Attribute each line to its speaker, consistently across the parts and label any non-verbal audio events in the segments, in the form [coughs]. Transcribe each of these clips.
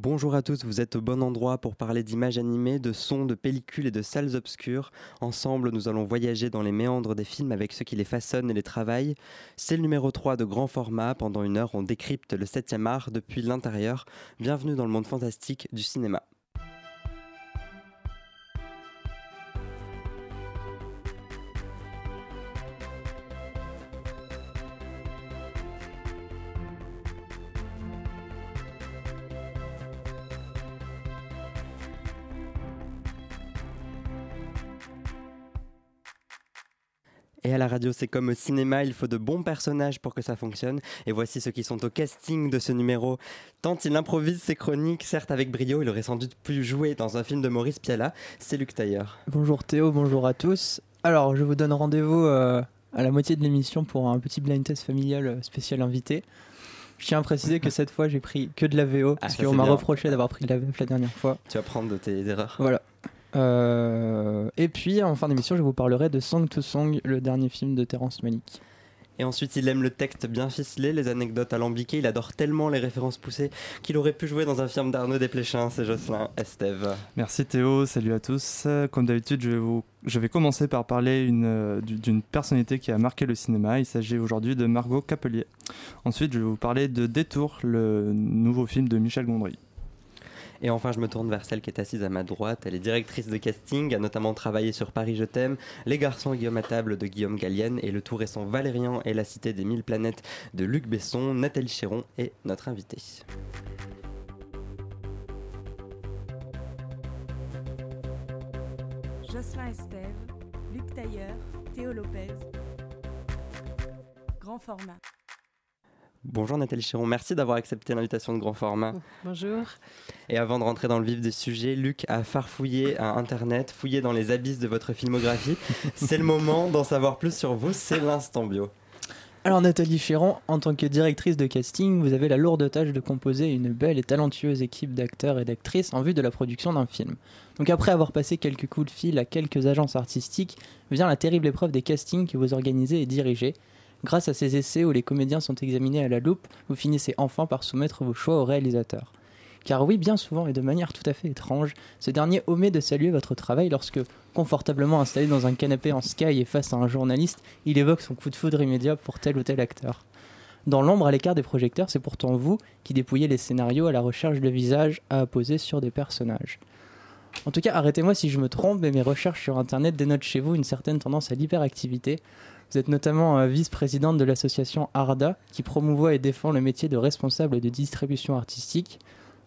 Speaker 1: Bonjour à tous, vous êtes au bon endroit pour parler d'images animées, de sons, de pellicules et de salles obscures. Ensemble, nous allons voyager dans les méandres des films avec ceux qui les façonnent et les travaillent. C'est le numéro 3 de grand format. Pendant une heure, on décrypte le 7e art depuis l'intérieur. Bienvenue dans le monde fantastique du cinéma. À la radio, c'est comme au cinéma, il faut de bons personnages pour que ça fonctionne. Et voici ceux qui sont au casting de ce numéro. Tant il improvise ses chroniques, certes avec brio, il aurait sans doute pu jouer dans un film de Maurice Piala. C'est Luc Tailleur.
Speaker 2: Bonjour Théo, bonjour à tous. Alors, je vous donne rendez-vous euh, à la moitié de l'émission pour un petit blind test familial euh, spécial invité. Je tiens à préciser que cette fois, j'ai pris que de la VO,
Speaker 1: Ah,
Speaker 2: parce qu'on m'a reproché d'avoir pris de la VF la dernière fois.
Speaker 1: Tu vas prendre de tes erreurs.
Speaker 2: Voilà. Euh, et puis, en fin d'émission, je vous parlerai de Song to Song, le dernier film de Terrence Malick.
Speaker 1: Et ensuite, il aime le texte bien ficelé, les anecdotes alambiquées. Il adore tellement les références poussées qu'il aurait pu jouer dans un film d'Arnaud Desplechin. C'est Jocelyn Estève.
Speaker 3: Merci Théo, salut à tous. Comme d'habitude, je vais, vous- je vais commencer par parler une, euh, du- d'une personnalité qui a marqué le cinéma. Il s'agit aujourd'hui de Margot Capelier. Ensuite, je vais vous parler de Détour, le nouveau film de Michel Gondry.
Speaker 1: Et enfin, je me tourne vers celle qui est assise à ma droite. Elle est directrice de casting, a notamment travaillé sur Paris Je t'aime, Les garçons Guillaume à table de Guillaume Gallienne et Le tout récent Valérian et la cité des mille planètes de Luc Besson. Nathalie Chéron est notre invitée.
Speaker 4: Jocelyn Estève, Luc Tailleur, Théo Lopez. Grand format.
Speaker 1: Bonjour Nathalie Chéron, merci d'avoir accepté l'invitation de grand format.
Speaker 5: Bonjour.
Speaker 1: Et avant de rentrer dans le vif des sujets, Luc a farfouillé à Internet, fouillé dans les abysses de votre filmographie. [laughs] C'est le moment d'en savoir plus sur vous, c'est l'instant bio.
Speaker 2: Alors, Nathalie Chéron, en tant que directrice de casting, vous avez la lourde tâche de composer une belle et talentueuse équipe d'acteurs et d'actrices en vue de la production d'un film. Donc, après avoir passé quelques coups de fil à quelques agences artistiques, vient la terrible épreuve des castings que vous organisez et dirigez. Grâce à ces essais où les comédiens sont examinés à la loupe, vous finissez enfin par soumettre vos choix au réalisateur. Car oui, bien souvent et de manière tout à fait étrange, ce dernier omet de saluer votre travail lorsque, confortablement installé dans un canapé en sky et face à un journaliste, il évoque son coup de foudre immédiat pour tel ou tel acteur. Dans l'ombre à l'écart des projecteurs, c'est pourtant vous qui dépouillez les scénarios à la recherche de visages à apposer sur des personnages. En tout cas, arrêtez-moi si je me trompe, mais mes recherches sur Internet dénotent chez vous une certaine tendance à l'hyperactivité. Vous êtes notamment euh, vice-présidente de l'association ARDA, qui promouvoit et défend le métier de responsable de distribution artistique.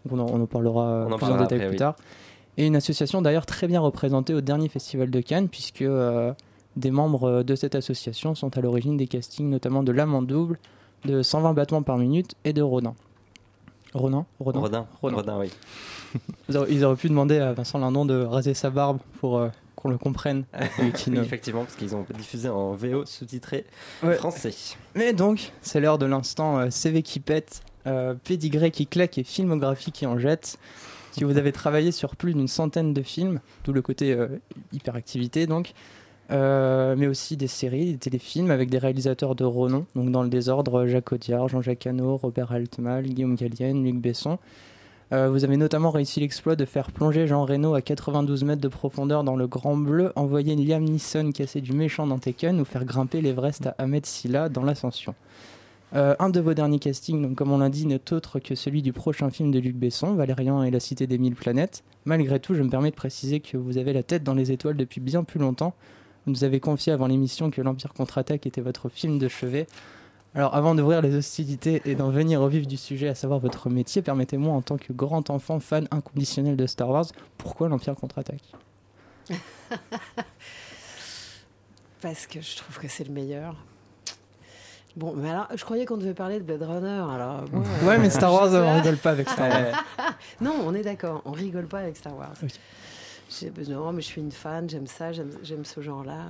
Speaker 2: On, en, on en parlera euh,
Speaker 1: On en
Speaker 2: plus
Speaker 1: parlera
Speaker 2: en détail
Speaker 1: après,
Speaker 2: plus
Speaker 1: oui.
Speaker 2: tard. Et une association d'ailleurs très bien représentée au dernier festival de Cannes, puisque euh, des membres de cette association sont à l'origine des castings, notamment de L'âme en double, de 120 battements par minute et de Rodin. Ronin Rodin
Speaker 1: Rodin,
Speaker 2: Rodin.
Speaker 1: Rodin, oui.
Speaker 2: Ils auraient, ils auraient pu demander à Vincent Lindon de raser sa barbe pour euh, qu'on le comprenne. [laughs] ne-
Speaker 1: Effectivement, parce qu'ils ont diffusé en VO sous-titré
Speaker 2: Ouais.
Speaker 1: français.
Speaker 2: Mais donc, c'est l'heure de l'instant euh, CV qui pète, euh, pédigré qui claque et filmographie qui en jette. Si vous avez travaillé sur plus d'une centaine de films, d'où le côté euh, hyperactivité donc, euh, mais aussi des séries, des téléfilms avec des réalisateurs de renom, donc dans le désordre Jacques Audiard, Jean-Jacques Hano, Robert Altmal, Guillaume Gallienne, Luc Besson. Euh, vous avez notamment réussi l'exploit de faire plonger Jean Reno à 92 mètres de profondeur dans le Grand Bleu, envoyer Liam Neeson casser du méchant dans Taken ou faire grimper l'Everest à Ahmed Silla dans l'Ascension. Euh, un de vos derniers castings, donc, comme on l'a dit, n'est autre que celui du prochain film de Luc Besson, Valérian et la Cité des Mille Planètes. Malgré tout, je me permets de préciser que vous avez la tête dans les étoiles depuis bien plus longtemps. Vous nous avez confié avant l'émission que l'Empire contre-attaque était votre film de chevet. Alors, avant d'ouvrir les hostilités et d'en venir au vif du sujet, à savoir votre métier, permettez-moi, en tant que grand enfant fan inconditionnel de Star Wars, pourquoi l'Empire contre-attaque? [laughs]
Speaker 5: Parce que je trouve que c'est le meilleur. Bon, mais alors, je croyais qu'on devait parler de Blade Runner. Alors, moi, euh,
Speaker 2: Ouais, mais Star Wars, on rigole pas avec Star Wars. [laughs]
Speaker 5: Non, on est d'accord. On rigole pas avec Star Wars.
Speaker 2: Oui.
Speaker 5: J'ai besoin, mais je suis une fan. J'aime ça. J'aime ce genre-là.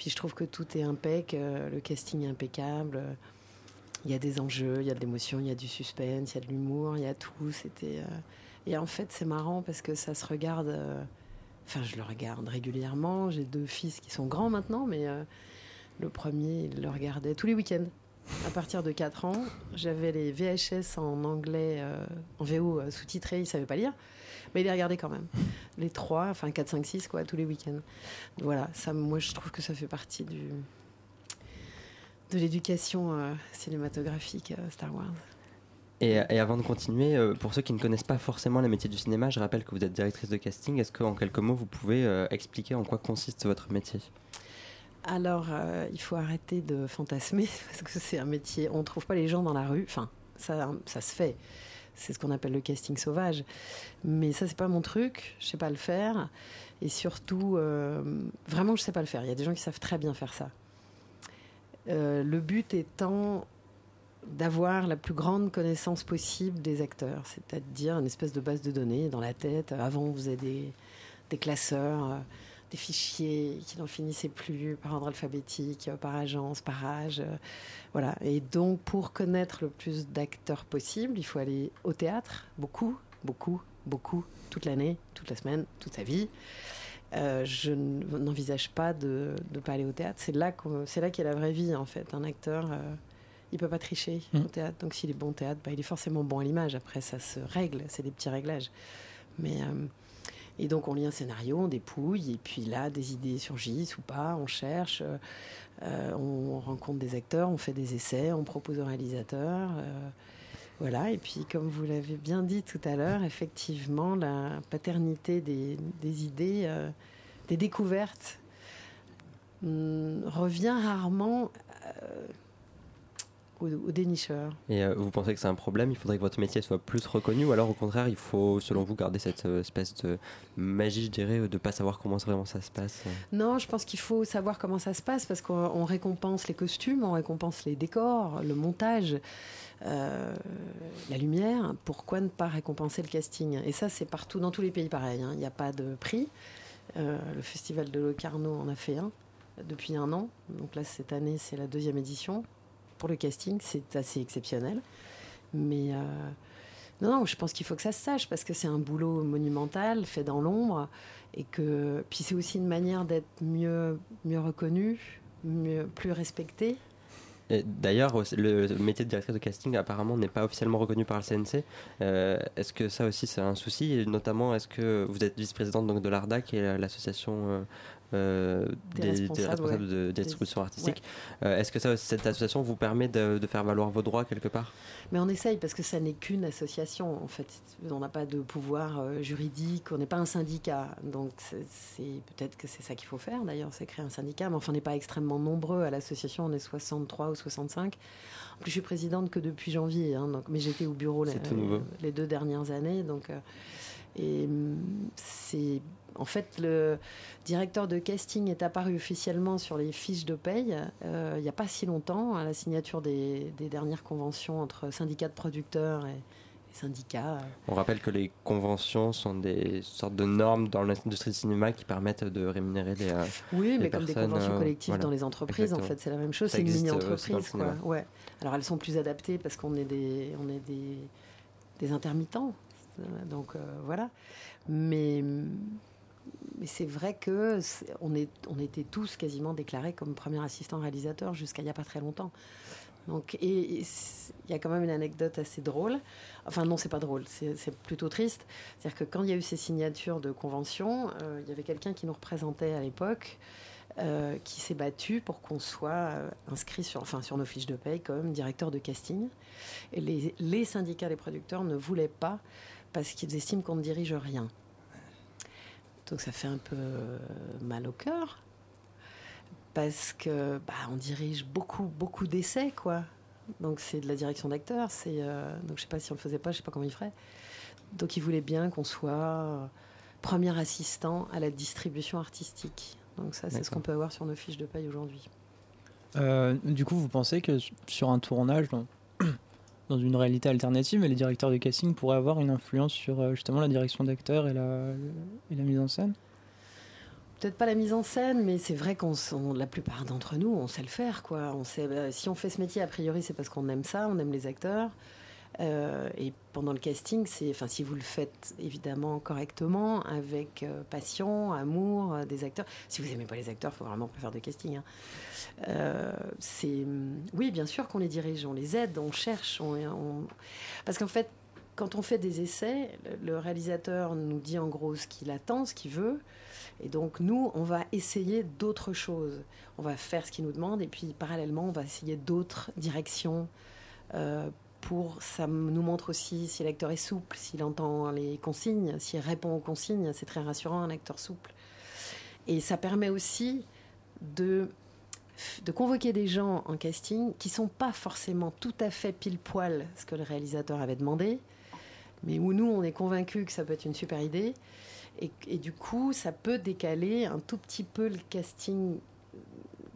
Speaker 5: Puis je trouve que tout est impec. euh, Le casting est impeccable. euh, Il y a des enjeux, il y a de l'émotion, il y a du suspense, il y a de l'humour, il y a tout. C'était euh, et en fait c'est marrant parce que ça se regarde. Enfin, je le regarde régulièrement. J'ai deux fils qui sont grands maintenant, mais le premier, il le regardait tous les week-ends. à partir de 4 ans. J'avais les VHS en anglais, en VO sous-titrés, il ne savait pas lire. Mais il les regardait quand même. Les 3, enfin 4, 5, 6, quoi, tous les week-ends. Voilà, ça, moi je trouve que ça fait partie du, de l'éducation euh, cinématographique euh, Star Wars.
Speaker 1: Et, et avant de continuer, euh, pour ceux qui ne connaissent pas forcément les métiers du cinéma, je rappelle que vous êtes directrice de casting. Est-ce qu'en quelques mots, vous pouvez expliquer en quoi consiste votre métier?
Speaker 5: Alors, il faut arrêter de fantasmer [laughs] parce que c'est un métier. On ne trouve pas les gens dans la rue. Enfin, ça, ça se fait. C'est ce qu'on appelle le casting sauvage. Mais ça, c'est pas mon truc. Je sais pas le faire. Et surtout, euh, vraiment, je sais pas le faire. Il y a des gens qui savent très bien faire ça. Euh, le but étant d'avoir la plus grande connaissance possible des acteurs, c'est-à-dire une espèce de base de données dans la tête. Avant, on faisait des, classeurs, des fichiers qui n'en finissaient plus par ordre alphabétique, euh, par agence, par âge. euh, voilà. Et donc, pour connaître le plus d'acteurs possible, il faut aller au théâtre, beaucoup, beaucoup, beaucoup, toute l'année, toute la semaine, toute sa vie. Euh, je n'envisage pas de ne pas aller au théâtre. C'est là qu'on- c'est là qu'est la vraie vie, en fait. Un acteur, euh, il peut pas tricher au théâtre. Donc, s'il est bon au théâtre, bah, il est forcément bon à l'image. Après, ça se règle. C'est des petits réglages. Mais, euh, et donc, on lit un scénario, on dépouille, et puis là, des idées surgissent ou pas, on cherche, euh, euh, on rencontre des acteurs, on fait des essais, on propose au réalisateur. euh, voilà, et puis comme vous l'avez bien dit tout à l'heure, effectivement, la paternité des, idées, des découvertes, hum, revient rarement aux, aux dénicheurs.
Speaker 1: Et euh, vous pensez que c'est un problème? Il faudrait que votre métier soit plus reconnu ou alors au contraire, il faut, selon vous, garder cette euh, espèce de magie, je dirais, de ne pas savoir comment vraiment ça se passe?
Speaker 5: Non, je pense qu'il faut savoir comment ça se passe parce qu'on on récompense les costumes, on récompense les décors, le montage, euh, la lumière. Pourquoi ne pas récompenser le casting? Et ça, c'est partout, dans tous les pays pareil. hein. Il n'y a pas de prix. Euh, le festival de Locarno en a fait un depuis un an. Donc là, cette année, c'est la deuxième édition. Pour le casting, c'est assez exceptionnel. Mais euh, non, je pense qu'il faut que ça se sache parce que c'est un boulot monumental, fait dans l'ombre. Et que, puis c'est aussi une manière d'être mieux, mieux reconnu, mieux, plus respecté.
Speaker 1: D'ailleurs, le métier de directrice de casting apparemment n'est pas officiellement reconnu par le CNC. Euh, est-ce que ça aussi c'est un souci? Et notamment, est-ce que vous êtes vice-présidente donc, de l'ARDA, qui est la- l'association euh,
Speaker 5: Des
Speaker 1: des, des
Speaker 5: responsables,
Speaker 1: responsables
Speaker 5: ouais.
Speaker 1: de distribution artistique Euh, Est-ce que ça, cette association vous permet de, de faire valoir vos droits quelque part?
Speaker 5: Mais on essaye parce que ça n'est qu'une association. En fait, on n'a pas de pouvoir euh, juridique, on n'est pas un syndicat. Donc, c'est peut-être que c'est ça qu'il faut faire d'ailleurs, c'est créer un syndicat. Mais enfin, on n'est pas extrêmement nombreux à l'association, on est 63 ou 65. En plus, je suis présidente que depuis janvier, hein, donc, mais j'étais au bureau les, deux dernières années. Donc, et hum, c'est. En fait, le directeur de casting est apparu officiellement sur les fiches de paye euh, il n'y a pas si longtemps, à la signature des, des dernières conventions entre syndicats de producteurs et, syndicats.
Speaker 1: On rappelle que les conventions sont des sortes de normes dans l'industrie du cinéma qui permettent de rémunérer les. euh,
Speaker 5: Oui,
Speaker 1: les
Speaker 5: mais comme des conventions
Speaker 1: euh,
Speaker 5: collectives
Speaker 1: voilà.
Speaker 5: dans les entreprises, en fait, c'est la même chose. C'est une mini-entreprise. Ouais. Alors elles sont plus adaptées parce qu'on est des, on est des, des intermittents. Donc euh, voilà. Mais, mais c'est vrai que était tous quasiment déclarés comme premier assistant réalisateur jusqu'à il n'y a pas très longtemps. Donc, et il y a quand même une anecdote assez drôle. Enfin, non, c'est pas drôle, c'est c'est plutôt triste. C'est-à-dire que quand il y a eu ces signatures de convention, euh, il y avait quelqu'un qui nous représentait à l'époque, euh, qui s'est battu pour qu'on soit euh, inscrit sur, enfin, sur nos fiches de paye comme directeur de casting. Et les, les syndicats des producteurs ne voulaient pas parce qu'ils estiment qu'on ne dirige rien. Donc ça fait un peu euh, mal au cœur parce que bah, on dirige beaucoup beaucoup d'essais quoi. Donc c'est de la direction d'acteurs. C'est euh, donc je sais pas si on le faisait pas, je sais pas comment il ferait. Donc ils voulaient bien qu'on soit euh, premier assistant à la distribution artistique. Donc ça c'est ce qu'on peut avoir sur nos fiches de paye aujourd'hui.
Speaker 2: Euh, du coup, vous pensez que sur un tournage, dans, dans une réalité alternative, les directeurs de casting pourraient avoir une influence sur euh, justement la direction d'acteurs et la, et la mise en scène
Speaker 5: Peut-être pas la mise en scène, mais c'est vrai qu'on la plupart d'entre nous, on sait le faire, quoi. On sait, euh, si on fait ce métier, a priori, c'est parce qu'on aime ça, on aime les acteurs. Euh, et pendant le casting, enfin, si vous le faites évidemment correctement, avec euh, passion, amour euh, des acteurs. Si vous n'aimez pas les acteurs, il faut vraiment pas faire de casting. hein. C'est, oui, bien sûr qu'on les dirige, on les aide, on cherche, parce qu'en fait, quand on fait des essais, le réalisateur nous dit en gros ce qu'il attend, ce qu'il veut. Et donc, nous, on va essayer d'autres choses. On va faire ce qu'il nous demande, et puis parallèlement, on va essayer d'autres directions. Pour ça nous montre aussi si l'acteur est souple, s'il entend les consignes, s'il répond aux consignes. C'est très rassurant, un acteur souple. Et ça permet aussi de, de convoquer des gens en casting qui sont pas forcément tout à fait pile poil ce que le réalisateur avait demandé, mais où nous, on est convaincus que ça peut être une super idée. Et du coup, ça peut décaler un tout petit peu le casting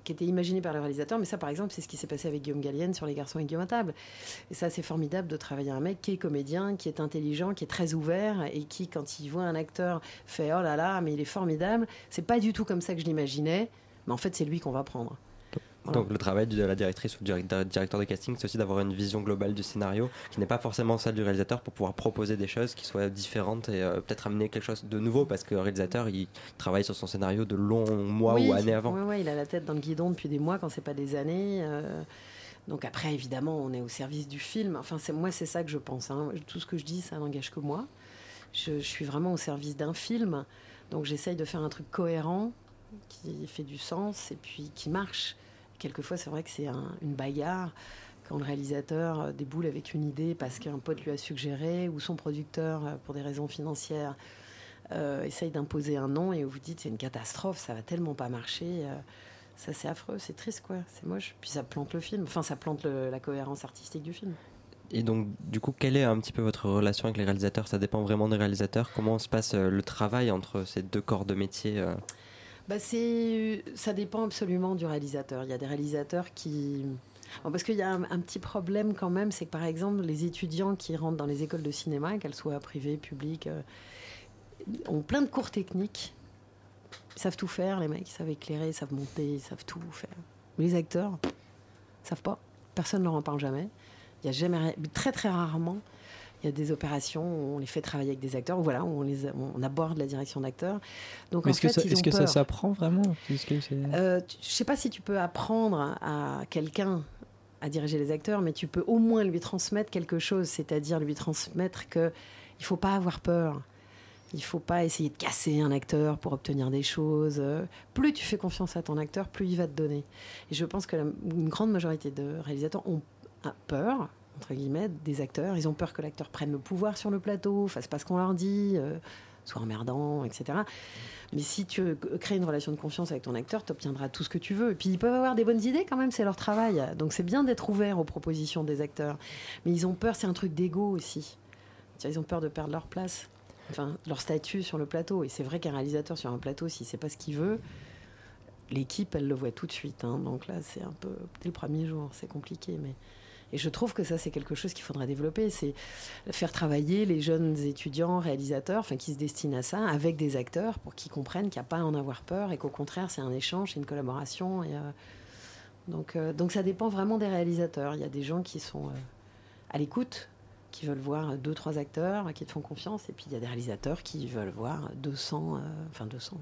Speaker 5: qui était imaginé par le réalisateur. Mais ça, par exemple, c'est ce qui s'est passé avec Guillaume Gallienne sur Les Garçons et Guillaume à table. Et ça, c'est formidable de travailler un mec qui est comédien, qui est intelligent, qui est très ouvert et qui, quand il voit un acteur, fait Oh là là, mais il est formidable. C'est pas du tout comme ça que je l'imaginais, mais en fait, c'est lui qu'on va prendre.
Speaker 1: Donc le travail de la directrice ou du direct- directeur de casting, c'est aussi d'avoir une vision globale du scénario qui n'est pas forcément celle du réalisateur pour pouvoir proposer des choses qui soient différentes et euh, peut-être amener quelque chose de nouveau parce que le réalisateur il travaille sur son scénario de longs mois
Speaker 5: Oui,
Speaker 1: ou années avant.
Speaker 5: ouais, ouais, il a la tête dans le guidon depuis des mois quand c'est pas des années. euh, donc après, évidemment, on est au service du film. Enfin, c'est moi, c'est ça que je pense. hein. Tout ce que je dis, ça n'engage que moi. Je, je suis vraiment au service d'un film. Donc j'essaye de faire un truc cohérent, qui fait du sens et puis qui marche. Quelquefois, c'est vrai que c'est un- une bagarre quand le réalisateur euh, déboule avec une idée parce qu'un pote lui a suggéré ou son producteur, euh, pour des raisons financières, euh, essaye d'imposer un nom et vous dites c'est une catastrophe, ça va tellement pas marcher. ça, c'est affreux, c'est triste, quoi. C'est moche. Puis ça plante le film. Enfin, ça plante la cohérence artistique du film.
Speaker 1: Et donc du coup, quelle est un petit peu votre relation avec les réalisateurs? Ça dépend vraiment des réalisateurs. Comment se passe le travail entre ces deux corps de métier
Speaker 5: Bah ça dépend absolument du réalisateur. Il y a des réalisateurs qui... Bon, parce qu'il y a un, petit problème quand même, c'est que par exemple, les étudiants qui rentrent dans les écoles de cinéma, qu'elles soient privées, publiques, euh, ont plein de cours techniques. Ils savent tout faire, les mecs, ils savent éclairer, ils savent monter, ils savent tout faire. Mais les acteurs, ils savent pas. Personne ne leur en parle jamais. Il y a jamais, très très rarement, il y a des opérations où on les fait travailler avec des acteurs, voilà, où on, les, on aborde la direction d'acteurs. Donc
Speaker 2: Est-ce que, ça, est-ce que s'apprend vraiment
Speaker 5: Euh, je sais pas si tu peux apprendre à quelqu'un à diriger les acteurs, mais tu peux au moins lui transmettre quelque chose, c'est-à-dire lui transmettre que il faut pas avoir peur. Il faut pas essayer de casser un acteur pour obtenir des choses. Plus tu fais confiance à ton acteur, plus il va te donner. Et je pense que la- une grande majorité de réalisateurs ont peur, entre guillemets, des acteurs. Ils ont peur que l'acteur prenne le pouvoir sur le plateau, fasse pas ce qu'on leur dit, euh, soit emmerdant, etc. Mais si tu crées une relation de confiance avec ton acteur, tu obtiendras tout ce que tu veux. Et puis ils peuvent avoir des bonnes idées quand même, c'est leur travail. Donc c'est bien d'être ouvert aux propositions des acteurs. Mais ils ont peur, c'est un truc d'ego aussi. Ils ont peur de perdre leur place, enfin leur statut sur le plateau. Et c'est vrai qu'un réalisateur sur un plateau, s'il sait pas ce qu'il veut, l'équipe, elle le voit tout de suite. hein. Donc là, c'est un peu dès le premier jour, c'est compliqué. Mais et je trouve que ça, c'est quelque chose qu'il faudrait développer. C'est faire travailler les jeunes étudiants, réalisateurs, enfin, qui se destinent à ça, avec des acteurs pour qu'ils comprennent qu'il n'y a pas à en avoir peur et qu'au contraire, c'est un échange, c'est une collaboration. Euh, donc, euh, donc, ça dépend vraiment des réalisateurs. Il y a des gens qui sont euh, à l'écoute, qui veulent voir deux, trois acteurs, qui te font confiance. Et puis, il y a des réalisateurs qui veulent voir 200, euh, enfin 200,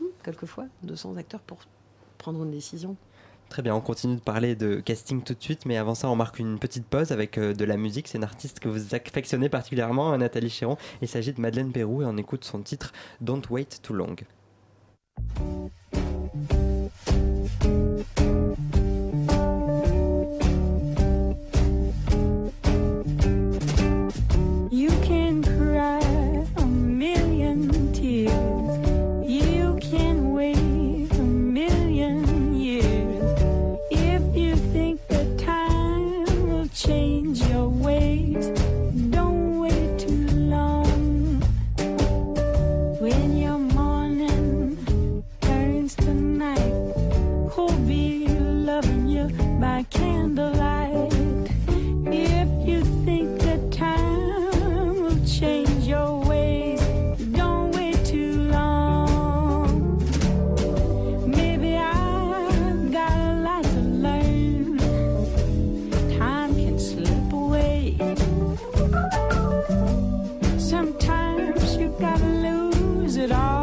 Speaker 5: hmm, quelquefois, 200 acteurs pour prendre une décision.
Speaker 1: Très bien, on continue de parler de casting tout de suite, mais avant ça, on marque une petite pause avec euh, de la musique. C'est une artiste que vous affectionnez particulièrement, hein, Nathalie Chéron. Il s'agit de Madeleine Pérou et on écoute son titre Don't Wait Too Long.
Speaker 6: it all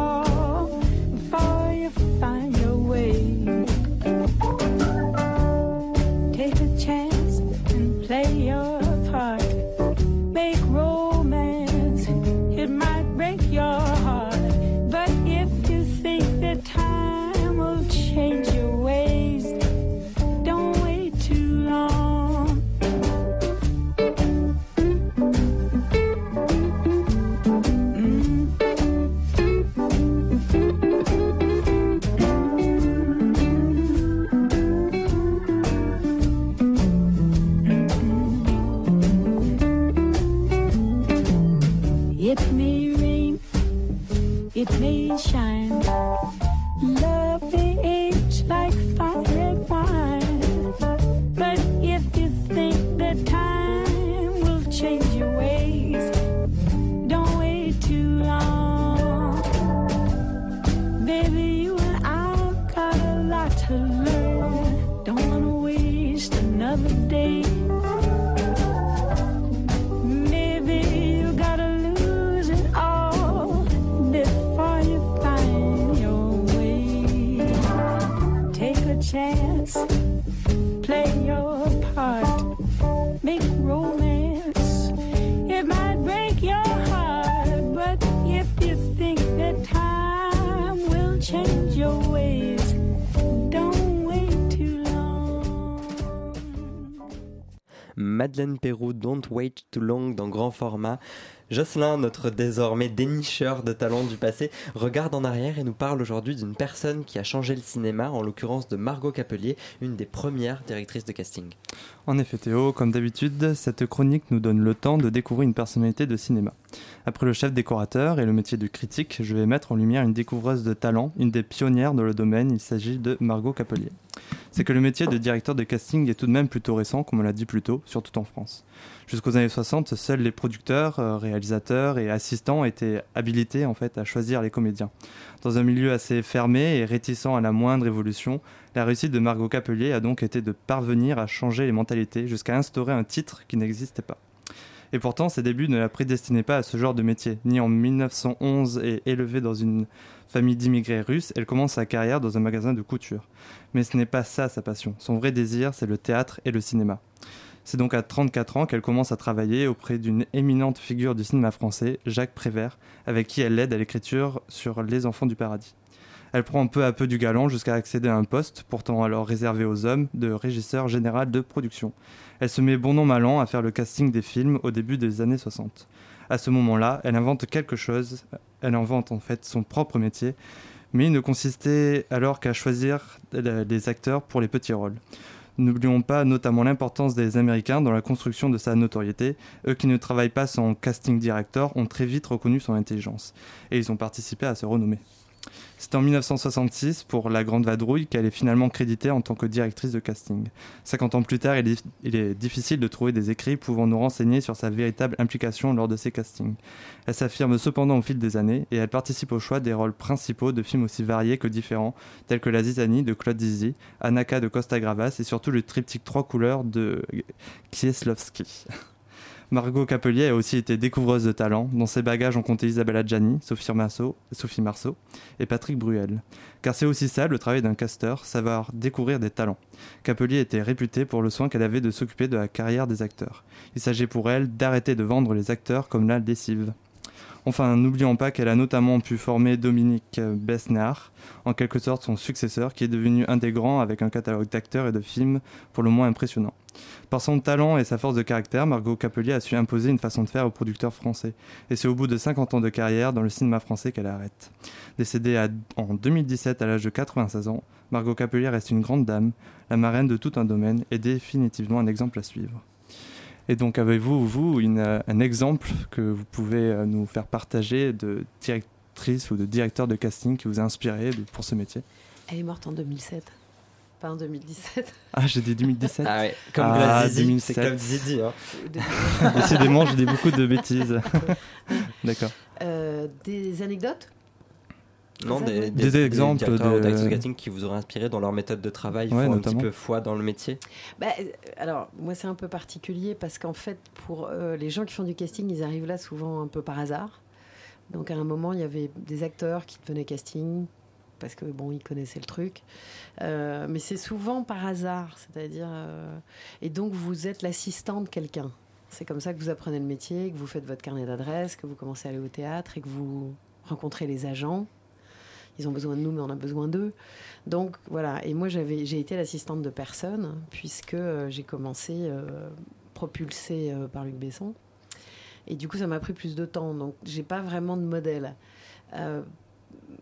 Speaker 1: Don't Wait Too Long dans grand format. Jocelyn, notre désormais dénicheur de talents du passé, regarde en arrière et nous parle aujourd'hui d'une personne qui a changé le cinéma, en l'occurrence de Margot Capelier, une des premières directrices de casting.
Speaker 3: En effet Théo, comme d'habitude, cette chronique nous donne le temps de découvrir une personnalité de cinéma. Après le chef décorateur et le métier de critique, je vais mettre en lumière une découvreuse de talent, une des pionnières dans le domaine, il s'agit de Margot Capelier. C'est que le métier de directeur de casting est tout de même plutôt récent, comme on l'a dit plus tôt, surtout en France. Jusqu'aux années 60, seuls les producteurs, euh, réalisateurs et assistants étaient habilités en fait à choisir les comédiens. Dans un milieu assez fermé et réticent à la moindre évolution, la réussite de Margot Capelier a donc été de parvenir à changer les mentalités jusqu'à instaurer un titre qui n'existait pas. Et pourtant, ses débuts ne la prédestinaient pas à ce genre de métier. Ni en 1911 et élevée dans une famille d'immigrés russes, elle commence sa carrière dans un magasin de couture. Mais ce n'est pas ça sa passion. Son vrai désir, c'est le théâtre et le cinéma. C'est donc à 34 ans qu'elle commence à travailler auprès d'une éminente figure du cinéma français, Jacques Prévert, avec qui elle l'aide à l'écriture sur Les Enfants du Paradis. Elle prend peu à peu du galon jusqu'à accéder à un poste, pourtant alors réservé aux hommes, de régisseur général de production. Elle se met bon an mal an à faire le casting des films au début des années 60. À ce moment-là, elle invente quelque chose, elle invente en fait son propre métier, mais il ne consistait alors qu'à choisir les acteurs pour les petits rôles. N'oublions pas notamment l'importance des Américains dans la construction de sa notoriété. Eux qui ne travaillent pas sans casting director ont très vite reconnu son intelligence, et ils ont participé à se renommer. C'est en 1966, pour La Grande Vadrouille, qu'elle est finalement créditée en tant que directrice de casting. 50 ans plus tard, il est, il est difficile de trouver des écrits pouvant nous renseigner sur sa véritable implication lors de ces castings. Elle s'affirme cependant au fil des années et elle participe au choix des rôles principaux de films aussi variés que différents, tels que La Zizanie de Claude Zizzi, Anaka de Costa Gravas et surtout le triptyque trois couleurs de Kieslowski. Margot Capelier a aussi été découvreuse de talent. Dans ses bagages, on comptait Sophie Marceau, Sophie Marceau et Patrick Bruel. Car c'est aussi ça le travail d'un casteur, savoir découvrir des talents. Capelier était réputée pour le soin qu'elle avait de s'occuper de la carrière des acteurs. Il s'agit pour elle d'arrêter de vendre les acteurs comme la lessive. Enfin, n'oublions pas qu'elle a notamment pu former Dominique Besnard, en quelque sorte son successeur, qui est devenu un des grands avec un catalogue d'acteurs et de films pour le moins impressionnant. Par son talent et sa force de caractère, Margot Capelier a su imposer une façon de faire aux producteurs français. Et c'est au bout de 50 ans de carrière dans le cinéma français qu'elle arrête. Décédée en 2017 à l'âge de 96 ans, Margot Capelier reste une grande dame, la marraine de tout un domaine et définitivement un exemple à suivre. Et donc avez-vous, vous, un exemple que vous pouvez euh, nous faire partager de directrice ou de directeur de casting qui vous a inspiré pour ce métier?
Speaker 5: Elle est morte en 2007, pas en 2017.
Speaker 3: Ah, j'ai dit 2017
Speaker 1: Ah ouais, comme
Speaker 3: Ah,
Speaker 1: Zizi,
Speaker 3: 2007.
Speaker 1: c'est comme Zizi. Hein.
Speaker 3: Décidément, j'ai dit beaucoup de bêtises. [laughs] D'accord.
Speaker 5: Euh, des anecdotes?
Speaker 1: Non, des,
Speaker 5: ouais.
Speaker 3: Des exemples de-
Speaker 1: qui vous auraient inspiré dans leur méthode de travail,
Speaker 3: Ouais,
Speaker 1: font un
Speaker 3: notamment.
Speaker 1: petit peu foi dans le métier?
Speaker 5: Bah, euh, alors, moi, c'est un peu particulier parce qu'en fait, pour euh, les gens qui font du casting, ils arrivent là souvent un peu par hasard. Donc, à un moment, il y avait des acteurs qui devenaient casting parce que, bon, ils connaissaient le truc. Euh, mais c'est souvent par hasard, c'est-à-dire. euh, et donc, vous êtes l'assistant de quelqu'un. C'est comme ça que vous apprenez le métier, que vous faites votre carnet d'adresse, que vous commencez à aller au théâtre et que vous rencontrez les agents. Ils ont besoin de nous, mais on a besoin d'eux. Donc voilà, et moi j'avais, j'ai été l'assistante de personne, puisque euh, j'ai commencé propulsée par Luc Besson. Et du coup, ça m'a pris plus de temps, donc j'ai pas vraiment de modèle.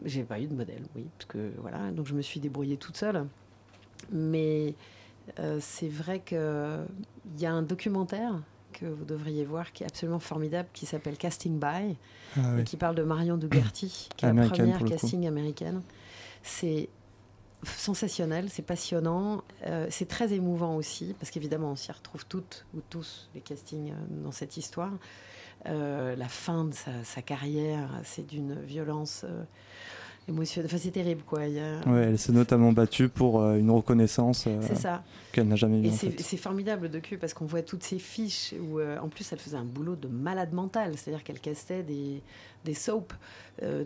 Speaker 5: J'ai pas eu de modèle, oui, parce que voilà, donc je me suis débrouillée toute seule. Mais euh, c'est vrai qu'il y a un documentaire que vous devriez voir, qui est absolument formidable, qui s'appelle Casting By,
Speaker 2: Ah
Speaker 5: et qui parle de Marion Dougherty, qui est la première casting américaine. C'est sensationnel, c'est passionnant, euh, c'est très émouvant aussi, parce qu'évidemment, on s'y retrouve toutes ou tous, les castings, euh, dans cette histoire. Euh, la fin de sa, sa carrière, c'est d'une violence euh, émotionnelle. Enfin, c'est terrible, quoi. A-
Speaker 3: Ouais, elle s'est notamment battue pour euh, une reconnaissance euh, qu'elle n'a jamais eue.
Speaker 5: Et c'est formidable de cul parce qu'on voit toutes ces fiches où, en plus, elle faisait un boulot de malade mental, c'est-à-dire qu'elle castait des, des soaps,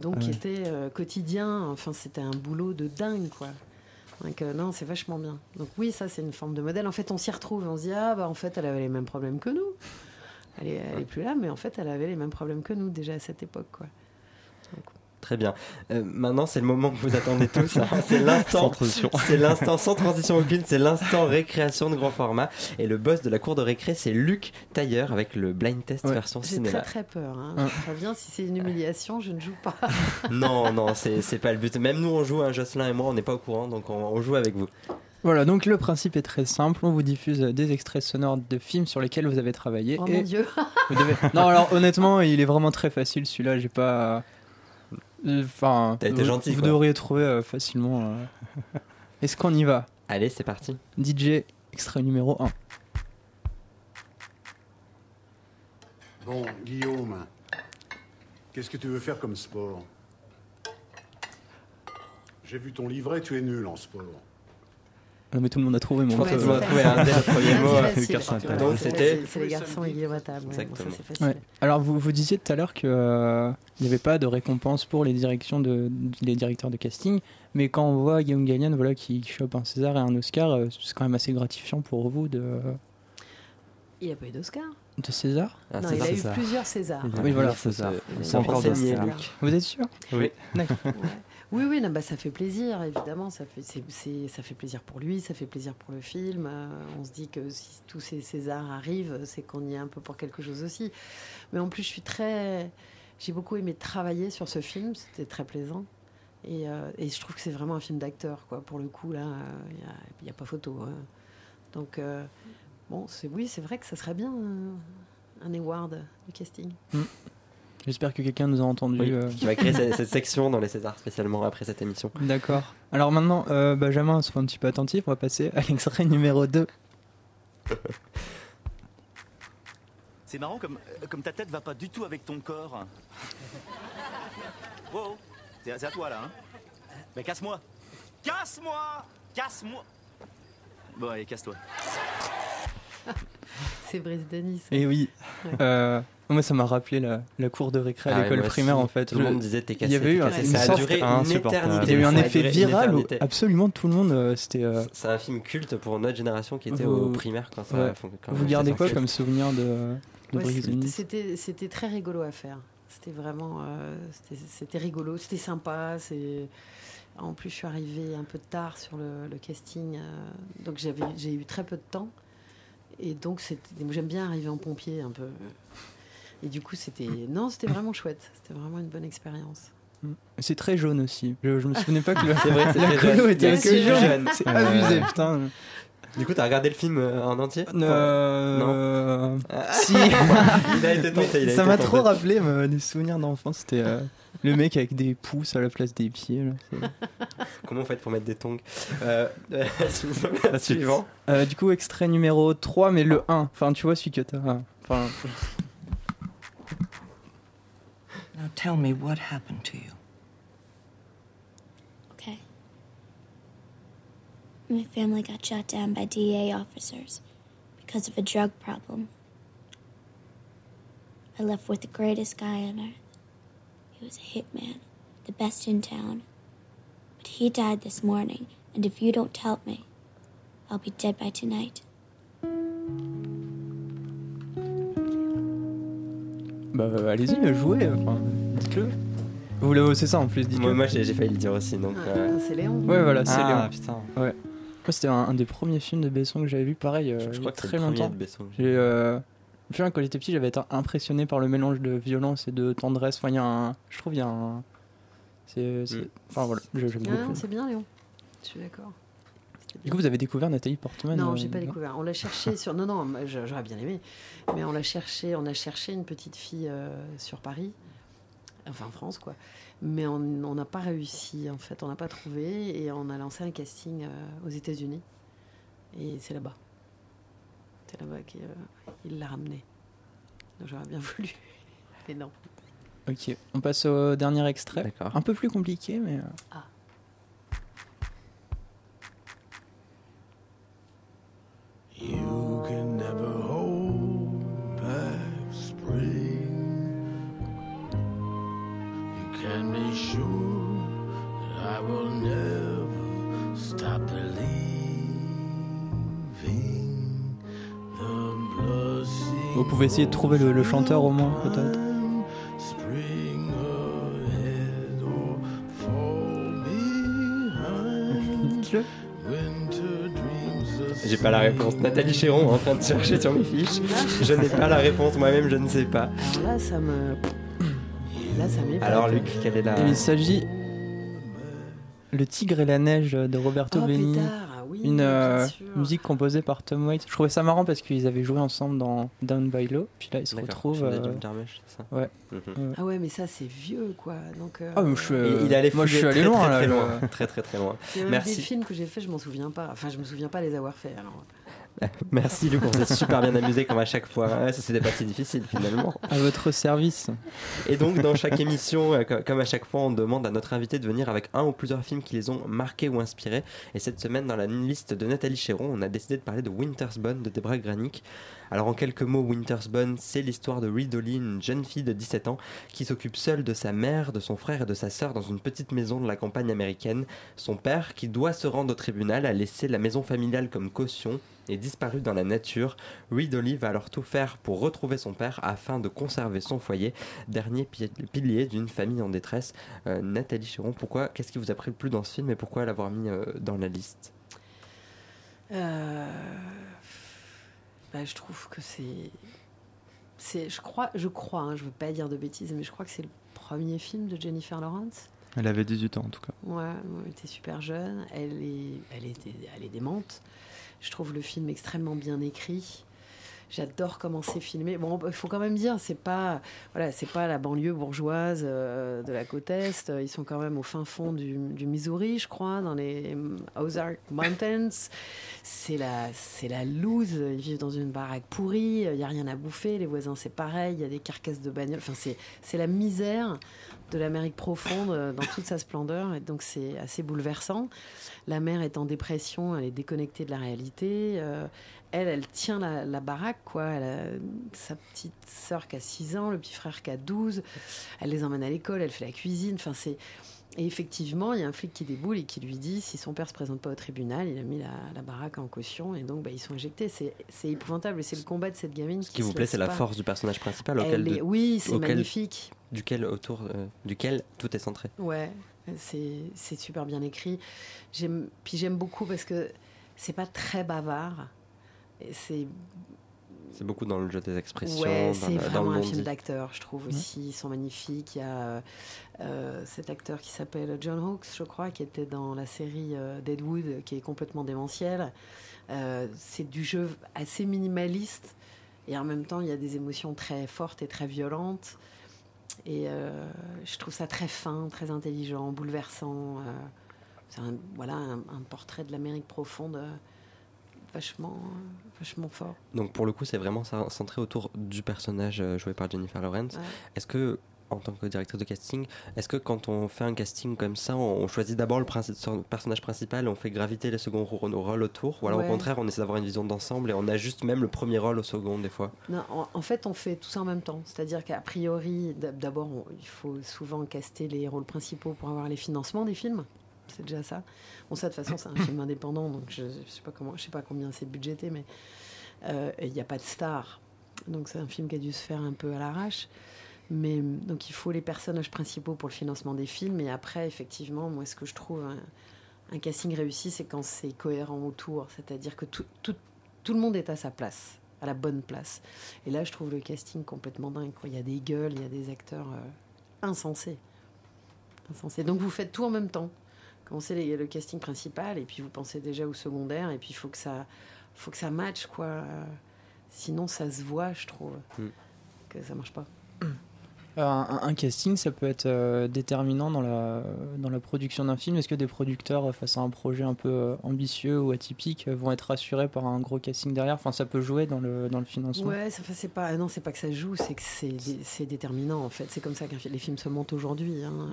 Speaker 5: donc
Speaker 3: Ah
Speaker 5: qui
Speaker 3: ouais.
Speaker 5: étaient quotidiens. Enfin, c'était un boulot de dingue, quoi. Donc, euh, non, c'est vachement bien. Donc, oui, ça, c'est une forme de modèle. En fait, on s'y retrouve, on se dit, ah, bah, en fait, elle avait les mêmes problèmes que nous. Elle est, elle est plus là, mais en fait, elle avait les mêmes problèmes que nous déjà à cette époque, quoi.
Speaker 1: Très bien. Euh, maintenant, c'est le moment que vous attendez [laughs] tous. hein. C'est
Speaker 3: Sans
Speaker 1: l'instant.
Speaker 3: transition. [laughs]
Speaker 1: C'est l'instant sans transition aucune. C'est l'instant récréation de grand format. Et le boss de la cour de récré, c'est Luc Tailleur avec le blind test
Speaker 2: Ouais.
Speaker 1: version
Speaker 5: J'ai
Speaker 1: cinéma.
Speaker 5: très, très peur. Hein.
Speaker 2: Hein.
Speaker 5: Je préviens, si c'est une humiliation, je ne joue pas.
Speaker 1: Non, non, c'est c'est pas le but. Même nous, on joue, hein, Jocelyn et moi, on n'est pas au courant, donc on, on joue avec vous.
Speaker 2: Voilà, donc le principe est très simple. On vous diffuse des extraits sonores de films sur lesquels vous avez travaillé.
Speaker 5: Oh
Speaker 2: et
Speaker 5: mon Dieu.
Speaker 2: vous devez- [laughs] Non, alors honnêtement, il est vraiment très facile celui-là. J'ai pas. euh, Enfin,
Speaker 1: T'as été
Speaker 2: vous,
Speaker 1: gentil,
Speaker 2: vous
Speaker 1: quoi.
Speaker 2: devriez trouver euh, facilement. euh. [laughs] Est-ce qu'on y va?
Speaker 1: Allez, c'est parti.
Speaker 2: DJ, extrait numéro 1.
Speaker 7: Bon, Guillaume, qu'est-ce que tu veux faire comme sport? J'ai vu ton livret, tu es nul en sport.
Speaker 2: Non, mais tout le monde a trouvé mon
Speaker 5: Ouais,
Speaker 1: tout le monde a
Speaker 5: facile.
Speaker 1: trouvé un dès le premier mot. [laughs]
Speaker 5: c'est
Speaker 1: euh. Donc, c'était-
Speaker 5: C'est les garçons et Guillaume à table. ouais. Bon, ça,
Speaker 1: Exactement.
Speaker 2: Ouais. Alors, vous, vous disiez tout à l'heure qu'il n'y avait pas de récompense pour les directions de, les directeurs de casting, mais quand on voit Guillaume Gallienne voilà, qui chope un César et un Oscar, euh, c'est quand même assez gratifiant pour vous de,
Speaker 5: Il n'y a pas eu d'Oscar.
Speaker 2: de César?
Speaker 1: Ah,
Speaker 5: non,
Speaker 1: c'est
Speaker 5: il a eu plusieurs Césars.
Speaker 2: Oui, voilà.
Speaker 1: Luc.
Speaker 2: Vous êtes sûr?
Speaker 1: Oui.
Speaker 2: D'accord.
Speaker 5: Oui, oui, non, bah, ça fait plaisir, évidemment. Ça fait, ça fait plaisir pour lui, ça fait plaisir pour le film. Euh, on se dit que si tous ces Césars arrivent, c'est qu'on y est un peu pour quelque chose aussi. Mais en plus, je suis très. J'ai beaucoup aimé travailler sur ce film, c'était très plaisant. Et, euh, et je trouve que c'est vraiment un film d'acteur, quoi. Pour le coup, là, il n'y a, pas photo. hein. Donc, euh, bon, c'est, oui, c'est vrai que ça serait bien euh, un award du casting.
Speaker 2: J'espère que quelqu'un nous a entendu.
Speaker 1: Oui,
Speaker 2: euh.
Speaker 1: qui va créer cette, cette section dans les Césars spécialement après cette émission.
Speaker 2: D'accord. Alors maintenant, euh, Benjamin, sois un petit peu attentif, on va passer à l'extrait numéro 2.
Speaker 8: C'est marrant comme, euh, comme ta tête va pas du tout avec ton corps. Wow, c'est c'est à toi là, hein Mais casse-moi Casse-moi Casse-moi Bon, allez, casse-toi. [laughs]
Speaker 5: C'est Brice Denis.
Speaker 2: Et oui,
Speaker 5: Ouais.
Speaker 2: euh, moi ça m'a rappelé la, la cour de récré à
Speaker 1: Ah
Speaker 2: l'école primaire en fait.
Speaker 1: Tout le monde disait t'es
Speaker 2: il y
Speaker 1: cassé.
Speaker 2: avait eu
Speaker 1: t'es
Speaker 2: un-
Speaker 1: cassé.
Speaker 2: une
Speaker 1: Ça a une éternité.
Speaker 2: Il y a eu un effet viral où absolument tout le monde, euh, c'était... euh,
Speaker 1: C'est un film culte pour notre génération qui était
Speaker 2: Vous-
Speaker 1: au primaire quand ça
Speaker 2: ouais.
Speaker 1: quand
Speaker 2: vous gardez quoi comme souvenir de, de
Speaker 5: Ouais,
Speaker 2: Brice
Speaker 5: c'était-
Speaker 2: Denis?
Speaker 5: c'était très rigolo à faire. C'était vraiment euh, c'était- rigolo, c'était sympa. C'est en plus je suis arrivée un peu tard sur le, le casting, euh, donc j'ai eu très peu de temps et donc j'aime bien arriver en pompier un peu. Et du coup c'était non c'était vraiment chouette, c'était vraiment une bonne expérience.
Speaker 2: C'est très jaune aussi. Je, je me souvenais pas que le, [laughs]
Speaker 1: vrai, c'est
Speaker 2: la colo était
Speaker 5: c'est
Speaker 2: jaune. C'est
Speaker 1: Ouais.
Speaker 2: abusé, putain.
Speaker 1: Du coup, t'as regardé le film euh, en entier
Speaker 2: Euh,
Speaker 1: Ah. [laughs]
Speaker 2: Si.
Speaker 1: Il a été tenté. il a
Speaker 2: ça m'a trop rappelé euh, des souvenirs d'enfance. C'était euh, le mec avec des pouces à la place des pieds. là. [laughs]
Speaker 1: Comment on fait pour mettre des tongs euh, [laughs] euh, suivant.
Speaker 2: Euh, du coup, extrait numéro 3, mais le 1. Enfin, tu vois celui que t'as. Enfin,
Speaker 9: Now tell me what happened to you.
Speaker 10: Okay. My family got shot down by DEA officers because of a drug problem. I left with the greatest guy on earth. He was a hitman, the best in town. But he died this morning, and if you don't help me, I'll be dead by tonight.
Speaker 2: bah, euh, allez-y, jouez. Enfin, dites-le. Vous l'avez, c'est ça en plus, dites-le.
Speaker 1: Moi, moi j'ai failli le dire aussi. Donc,
Speaker 5: Ah,
Speaker 1: euh,
Speaker 5: c'est Léon.
Speaker 2: Ouais, voilà, c'est
Speaker 3: Ah,
Speaker 2: Léon.
Speaker 3: putain.
Speaker 2: Moi, c'était un, un des premiers films de Besson que j'avais vu, pareil, euh,
Speaker 1: je, je
Speaker 2: il y
Speaker 1: crois
Speaker 2: a
Speaker 1: que c'est
Speaker 2: très
Speaker 1: le premier
Speaker 2: longtemps.
Speaker 1: de Besson.
Speaker 2: J'ai, euh, je me souviens, quand j'étais petit, j'avais été impressionné par le mélange de violence et de tendresse. Enfin, il y a un, je trouve, il y a un, c'est,
Speaker 1: Mm.
Speaker 2: enfin voilà, je- j'aime
Speaker 5: Ah,
Speaker 2: beaucoup.
Speaker 5: c'est bien Léon. Je suis d'accord.
Speaker 2: Du coup, vous avez découvert Nathalie Portman
Speaker 5: Non,
Speaker 2: euh,
Speaker 5: j'ai pas découvert. On l'a cherché sur. Non, non, j'aurais bien aimé. Mais on l'a cherché. On a cherché une petite fille euh, sur Paris, enfin en France, quoi. Mais on on n'a pas réussi. En fait, on n'a pas trouvé et on a lancé un casting euh, aux États-Unis. Et c'est là-bas. Là-bas qu'il euh, il l'a ramené. Donc, J'aurais bien [laughs] voulu. Mais non.
Speaker 2: Ok, on passe au dernier extrait.
Speaker 1: D'accord.
Speaker 2: Un peu plus compliqué, mais. euh,
Speaker 5: Ah.
Speaker 2: Pouvez essayer de trouver le, le chanteur au moins, peut-être. [laughs]
Speaker 1: J'ai pas la réponse. Nathalie Chéron en train de chercher sur mes fiches. Je n'ai pas la réponse moi-même, je ne sais pas.
Speaker 5: Alors là, ça me. Là, ça m'épate.
Speaker 1: Alors Luc, quelle est la...
Speaker 2: Il s'agit Le Tigre et la Neige de Roberto
Speaker 5: Oh,
Speaker 2: Benigni.
Speaker 5: pétard,
Speaker 2: Une euh, musique composée par Tom Waits. Je trouvais ça marrant parce qu'ils avaient joué ensemble dans Down by Law. Puis là, ils se retrouvent. euh,
Speaker 1: ça
Speaker 2: Ouais.
Speaker 1: Mhm.
Speaker 5: Ah ouais, mais ça, c'est vieux, quoi. Donc, euh,
Speaker 2: Ah, mais je
Speaker 1: il est allé
Speaker 2: moi, je suis allé
Speaker 1: très,
Speaker 2: loin.
Speaker 1: très,
Speaker 2: là,
Speaker 1: très loin. Très très très loin.
Speaker 5: Il y a même des
Speaker 1: Merci.
Speaker 5: films que j'ai fait, je m'en souviens pas. Enfin, je me souviens pas les avoir faits. Alors. [laughs]
Speaker 1: Merci Luc, on s'est super bien amusé comme à chaque fois. Ouais, ça c'était pas si difficile finalement.
Speaker 2: À votre service.
Speaker 1: Et donc dans chaque émission, euh, co- comme à chaque fois, on demande à notre invité de venir avec un ou plusieurs films qui les ont marqués ou inspirés. Et cette semaine, dans la liste de Nathalie Chéron, on a décidé de parler de Winter's Bone de Debra Granik. Alors en quelques mots, Winter's Bone, c'est l'histoire de Dolly, une jeune fille de 17 ans qui s'occupe seule de sa mère, de son frère et de sa sœur dans une petite maison de la campagne américaine. Son père, qui doit se rendre au tribunal, a laissé la maison familiale comme caution et disparu dans la nature. Dolly va alors tout faire pour retrouver son père afin de conserver son foyer, dernier pi- pilier d'une famille en détresse. Euh, Nathalie Chiron, pourquoi, qu'est-ce qui vous a pris le plus dans ce film et pourquoi l'avoir mis euh, dans la liste?
Speaker 5: Euh, bah, je trouve que c'est. c'est je crois, je crois hein, je veux pas dire de bêtises, mais je crois que c'est le premier film de Jennifer Lawrence.
Speaker 3: Elle avait 18 ans en tout cas.
Speaker 5: Ouais, elle était super jeune. Elle est, elle était, elle est démente. Je trouve le film extrêmement bien écrit. J'adore comment c'est filmé. Bon, il faut quand même dire, c'est pas, voilà, c'est pas la banlieue bourgeoise euh, de la côte est. Ils sont quand même au fin fond du, Missouri, je crois, dans les Ozark Mountains. C'est la, c'est la loose. Ils vivent dans une baraque pourrie. Il y a rien à bouffer. Les voisins, c'est pareil. Il y a des carcasses de bagnoles. Enfin, c'est, c'est la misère de l'Amérique profonde euh, dans toute sa splendeur. Et donc, c'est assez bouleversant. La mère est en dépression, elle est déconnectée de la réalité. Euh, elle, elle tient la, la baraque, quoi. Elle a sa petite sœur qui a 6 ans, le petit frère qui a 12. Elle les emmène à l'école, elle fait la cuisine. Enfin, c'est. Et effectivement, il y a un flic qui déboule et qui lui dit si son père se présente pas au tribunal, il a mis la, la baraque en caution et donc bah, ils sont éjectés. C'est épouvantable et c'est le combat de cette gamine.
Speaker 1: Ce qui vous plaît, c'est la force du personnage principal auquel
Speaker 5: est-
Speaker 1: de-
Speaker 5: Oui, c'est magnifique.
Speaker 1: duquel autour euh, duquel tout est centré.
Speaker 5: Ouais, c'est super bien écrit. Puis j'aime beaucoup parce que c'est pas très bavard. C'est
Speaker 1: C'est beaucoup dans le jeu des expressions,
Speaker 5: ouais, c'est vraiment
Speaker 1: le
Speaker 5: un film d'acteur, je trouve aussi. Ils sont magnifiques. Il y a euh, cet acteur qui s'appelle John Hawkes, je crois, qui était dans la série euh, Deadwood, qui est complètement démentiel. Euh, c'est du jeu assez minimaliste et en même temps, il y a des émotions très fortes et très violentes. Et euh, je trouve ça très fin, très intelligent, bouleversant. euh, c'est un, voilà, un, un portrait de l'Amérique profonde euh, vachement, vachement fort.
Speaker 1: Donc pour le coup, c'est vraiment cen- centré autour du personnage euh, joué par Jennifer Lawrence.
Speaker 5: Ouais.
Speaker 1: Est-ce que, en tant que directrice de casting, est-ce que quand on fait un casting comme ça, on, choisit d'abord le personnage principal on fait graviter les seconds rô- rôles autour? Ou alors
Speaker 5: Ouais.
Speaker 1: au contraire, on essaie d'avoir une vision d'ensemble et on ajuste même le premier rôle au second des fois?
Speaker 5: Non, en, en fait, on fait tout ça en même temps. C'est-à-dire qu'à priori, d'ab- d'abord, il faut souvent caster les rôles principaux pour avoir les financements des films. C'est déjà ça. Bon, ça, de toute façon, c'est un [coughs] film indépendant, donc je ne sais, pas comment- je sais pas combien c'est budgété, mais euh, il n'y a pas de star. Donc, c'est un film qui a dû se faire un peu à l'arrache. Mais donc, il faut les personnages principaux pour le financement des films. Et après, effectivement, moi, ce que je trouve un, un casting réussi, c'est quand c'est cohérent autour. C'est-à-dire que tout, tout, tout le monde est à sa place, à la bonne place. Et là, je trouve le casting complètement dingue. quoi. Il y a des gueules, il y a des acteurs euh, insensés. insensés. Donc vous faites tout en même temps. Commencez les- le casting principal et puis vous pensez déjà au secondaire et puis il faut que ça, faut que ça matche quoi. Sinon ça se voit, je trouve,
Speaker 1: Mm.
Speaker 5: que ça marche pas.
Speaker 2: Euh, un, un casting, ça peut être euh, déterminant dans la, dans la production d'un film. Est-ce que des producteurs, euh, face à un projet un peu euh, ambitieux ou atypique, vont être rassurés par un gros casting derrière? Enfin, ça peut jouer dans le, dans le financement.
Speaker 5: Ouais, c'est pas, non, c'est pas que ça joue, c'est que c'est, dé- c'est déterminant en fait. C'est comme ça que les films se montent aujourd'hui. hein.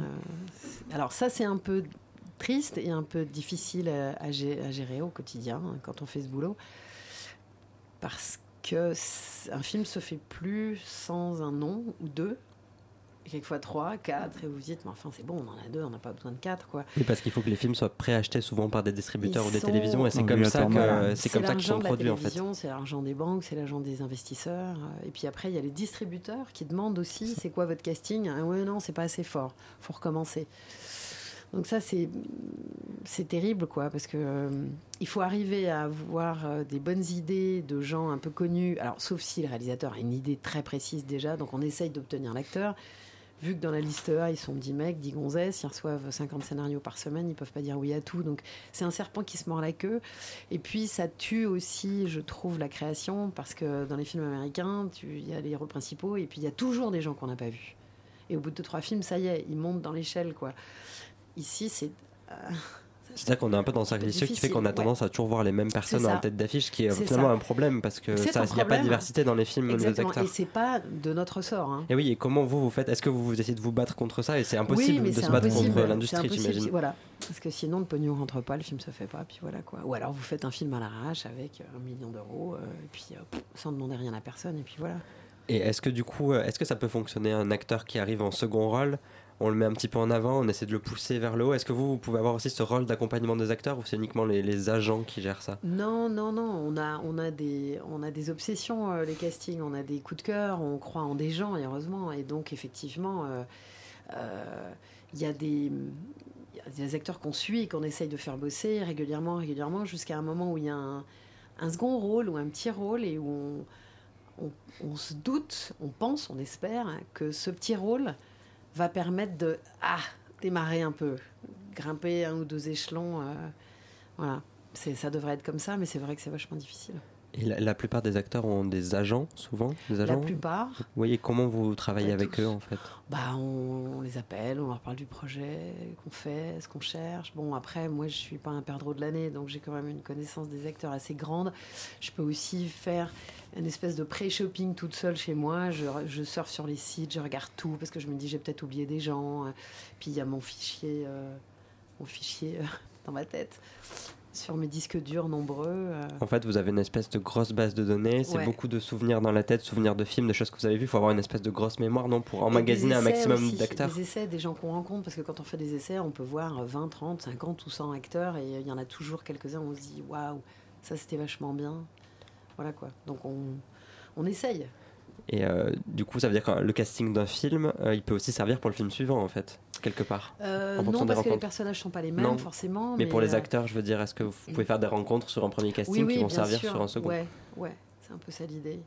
Speaker 5: Alors ça, c'est un peu triste et un peu difficile à, à gé- à gérer au quotidien hein, quand on fait ce boulot, parce que un film se fait plus sans un nom ou deux. Et Quelquefois trois, quatre, et vous vous dites, mais enfin c'est bon, on en a deux, on n'a pas besoin de quatre, quoi.
Speaker 1: Oui, parce qu'il faut que les films soient préachetés souvent par des distributeurs
Speaker 5: Ils
Speaker 1: ou des
Speaker 5: sont-
Speaker 1: télévisions, et c'est comme ça que c'est comme ça qu'ils
Speaker 5: l'argent
Speaker 1: sont
Speaker 5: de la
Speaker 1: produits en fait.
Speaker 5: télévision, C'est l'argent des banques, c'est l'argent des investisseurs. euh, Et puis après, il y a les distributeurs qui demandent aussi c'est quoi votre casting? Ah Ouais, non, c'est pas assez fort, faut recommencer. Donc ça, c'est c'est terrible, quoi, parce que euh, il faut arriver à avoir euh, des bonnes idées de gens un peu connus. Alors, sauf si le réalisateur a une idée très précise déjà, donc on essaye d'obtenir l'acteur. Vu que dans la liste A, ils sont 10 mecs, 10 gonzesses, ils reçoivent 50 scénarios par semaine, ils peuvent pas dire oui à tout. Donc c'est un serpent qui se mord la queue. Et puis ça tue aussi, je trouve, la création, parce que dans les films américains, il y a les héros principaux, et puis il y a toujours des gens qu'on n'a pas vus. Et au bout de deux, trois films, ça y est, ils montent dans l'échelle, quoi. Ici, c'est... euh,
Speaker 1: C'est-à-dire qu'on est un peu dans un cercle vicieux qui fait qu'on a tendance à toujours voir les mêmes personnes en tête d'affiche, ce qui est,
Speaker 5: C'est
Speaker 1: finalement
Speaker 5: ça.
Speaker 1: un problème parce que il n'y a pas de diversité dans les films des acteurs.
Speaker 5: Et c'est pas de notre ressort. hein.
Speaker 1: Et oui, et comment vous vous faites Est-ce que vous, vous essayez de vous battre contre ça Et c'est impossible
Speaker 5: oui,
Speaker 1: de se battre
Speaker 5: impossible.
Speaker 1: contre l'industrie, j'imagine.
Speaker 5: Voilà, parce que sinon le pognon rentre pas, le film se fait pas, puis voilà quoi. Ou alors vous faites un film à l'arrache avec un million d'euros, euh, et puis euh, pff, sans demander rien à personne, et puis voilà.
Speaker 1: Et est-ce que du coup, est-ce que ça peut fonctionner un acteur qui arrive en second rôle on le met un petit peu en avant, on essaie de le pousser vers le haut. Est-ce que vous, pouvez avoir aussi ce rôle d'accompagnement des acteurs ou c'est uniquement les, agents qui gèrent ça?
Speaker 5: Non, non, non, on a, on a, des, on a des obsessions, euh, les castings, on a des coups de cœur, on croit en des gens, heureusement. Et donc, effectivement, euh, euh, il y a des. des acteurs qu'on suit et qu'on essaye de faire bosser régulièrement, régulièrement, jusqu'à un moment où il y a un, second rôle ou un petit rôle et où on, on- se doute, on pense, on espère que ce petit rôle va permettre de ah, démarrer un peu, grimper un ou deux échelons. euh, voilà, ça devrait être comme ça, mais c'est vrai que c'est vachement difficile.
Speaker 1: Et la, la plupart des acteurs ont des agents, souvent des agents
Speaker 5: La plupart,
Speaker 1: Vous voyez comment vous travaillez avec
Speaker 5: tous.
Speaker 1: eux en fait?
Speaker 5: Bah, on, on les appelle, on leur parle du projet qu'on fait, ce qu'on cherche. Bon, après, moi, je suis pas un perdreau de l'année, donc j'ai quand même une connaissance des acteurs assez grande. Je peux aussi faire une espèce de pré-shopping toute seule chez moi. Je, je surfe sur les sites, je regarde tout parce que je me dis j'ai peut-être oublié des gens. Puis il y a mon fichier, euh, mon fichier euh, [laughs] dans ma tête sur mes disques durs nombreux. euh.
Speaker 1: En fait, vous avez une espèce de grosse base de données, c'est
Speaker 5: Ouais.
Speaker 1: beaucoup de souvenirs dans la tête, souvenirs de films, de choses que vous avez vues. Il faut avoir une espèce de grosse mémoire, non Pour emmagasiner un maximum d'acteurs.
Speaker 5: Des essais, des gens qu'on rencontre, parce que quand on fait des essais, on peut voir 20, 30, 50 ou 100 acteurs, et il y en a toujours quelques-uns où on se dit waouh, ça c'était vachement bien. Voilà quoi. Donc on, on essaye.
Speaker 1: Et euh, du coup, ça veut dire que le casting d'un film, euh, il peut aussi servir pour le film suivant, en fait, quelque part.
Speaker 5: Euh,
Speaker 1: En
Speaker 5: non,
Speaker 1: des
Speaker 5: parce que les personnages sont pas les mêmes
Speaker 1: Non.
Speaker 5: forcément.
Speaker 1: Mais, pour les
Speaker 5: euh,
Speaker 1: acteurs, je veux dire, est-ce que vous pouvez faire des rencontres sur un premier casting
Speaker 5: oui, oui,
Speaker 1: qui vont servir
Speaker 5: sûr.
Speaker 1: sur un second
Speaker 5: Ouais, ouais, c'est un peu ça l'idée.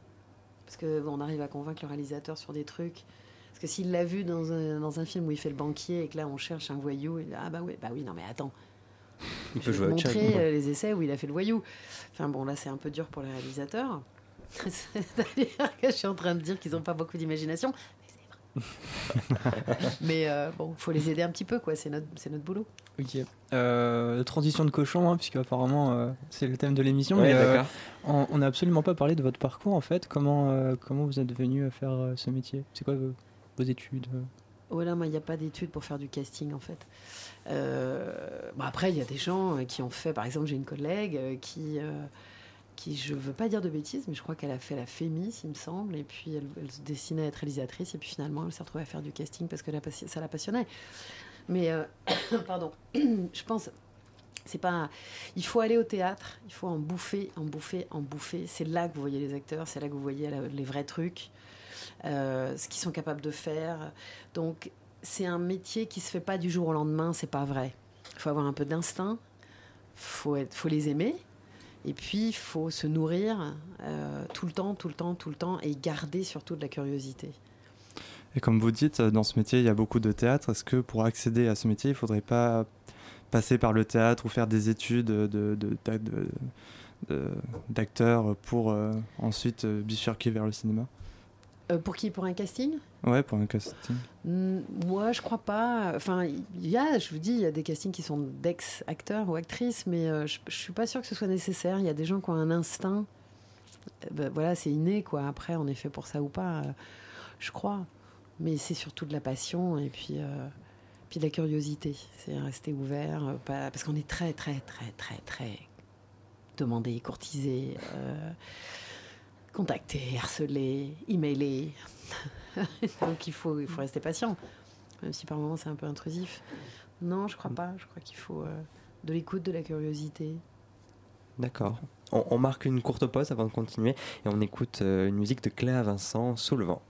Speaker 5: Parce que bon, on arrive à convaincre le réalisateur sur des trucs. Parce que s'il l'a vu dans un, dans un film où il fait le banquier et que là on cherche un voyou, il dit, ah bah oui, bah oui, non mais attends.
Speaker 1: Il
Speaker 5: Je
Speaker 1: peut
Speaker 5: vais
Speaker 1: jouer
Speaker 5: te montrer euh, les essais où il a fait le voyou. Enfin bon, là c'est un peu dur pour les réalisateurs. [laughs] C'est-à-dire que je suis en train de dire qu'ils n'ont pas beaucoup d'imagination. [laughs] Mais euh, bon, faut les aider un petit peu, quoi. C'est notre, c'est notre boulot.
Speaker 2: Ok. Euh, transition de cochon, hein, puisque apparemment euh, c'est le thème de l'émission.
Speaker 1: Ouais,
Speaker 2: mais euh, on n'a absolument pas parlé de votre parcours en fait. Comment, euh, comment vous êtes venu à faire euh, ce métier? C'est quoi vos, vos études?
Speaker 5: Oh là, moi, il n'y a pas d'études pour faire du casting, en fait. Euh, bon, après, il y a des gens qui ont fait, par exemple, j'ai une collègue qui, euh, qui, je veux pas dire de bêtises, mais je crois qu'elle a fait la Fémis, il me semble, et puis elle, se destinait à être réalisatrice, et puis finalement, elle s'est retrouvée à faire du casting parce que ça la passionnait. Mais, euh, [coughs] pardon, [coughs] je pense, c'est pas. Il faut aller au théâtre, il faut en bouffer, en bouffer, en bouffer. C'est là que vous voyez les acteurs, c'est là que vous voyez les vrais trucs, euh, ce qu'ils sont capables de faire. Donc, c'est un métier qui se fait pas du jour au lendemain, c'est pas vrai. Il faut avoir un peu d'instinct, faut faut les aimer, et puis il faut se nourrir euh, tout le temps, tout le temps, tout le temps, et garder surtout de la curiosité.
Speaker 3: Et comme vous dites, dans ce métier, il y a beaucoup de théâtre. Est-ce que pour accéder à ce métier, il ne faudrait pas passer par le théâtre ou faire des études de, de- d'a- de- de- d'acteur pour euh, ensuite euh, bifurquer vers le cinéma?
Speaker 5: Euh, pour qui? Pour un casting?
Speaker 3: Ouais, pour un casting.
Speaker 5: Mm, Moi, je crois pas. Enfin, il y a, je vous dis, il y a des castings qui sont d'ex-acteurs ou actrices, mais euh, je, je suis pas sûre que ce soit nécessaire. Il y a des gens qui ont un instinct. Euh, ben, voilà, c'est inné, quoi. Après, on est fait pour ça ou pas, je crois. Mais c'est surtout de la passion et puis, puis de la curiosité. C'est rester ouvert, pas- parce qu'on est très, très, très, très, très demandé, courtisé, contacté, harcelé, emailé. [laughs] Donc il faut, il faut rester patient, même si par moments c'est un peu intrusif. Non, je crois pas. Je crois qu'il faut euh, de l'écoute, de la curiosité.
Speaker 6: D'accord. On, on marque une courte pause avant de continuer et on écoute euh, une musique de Cléa Vincent, Sous le vent.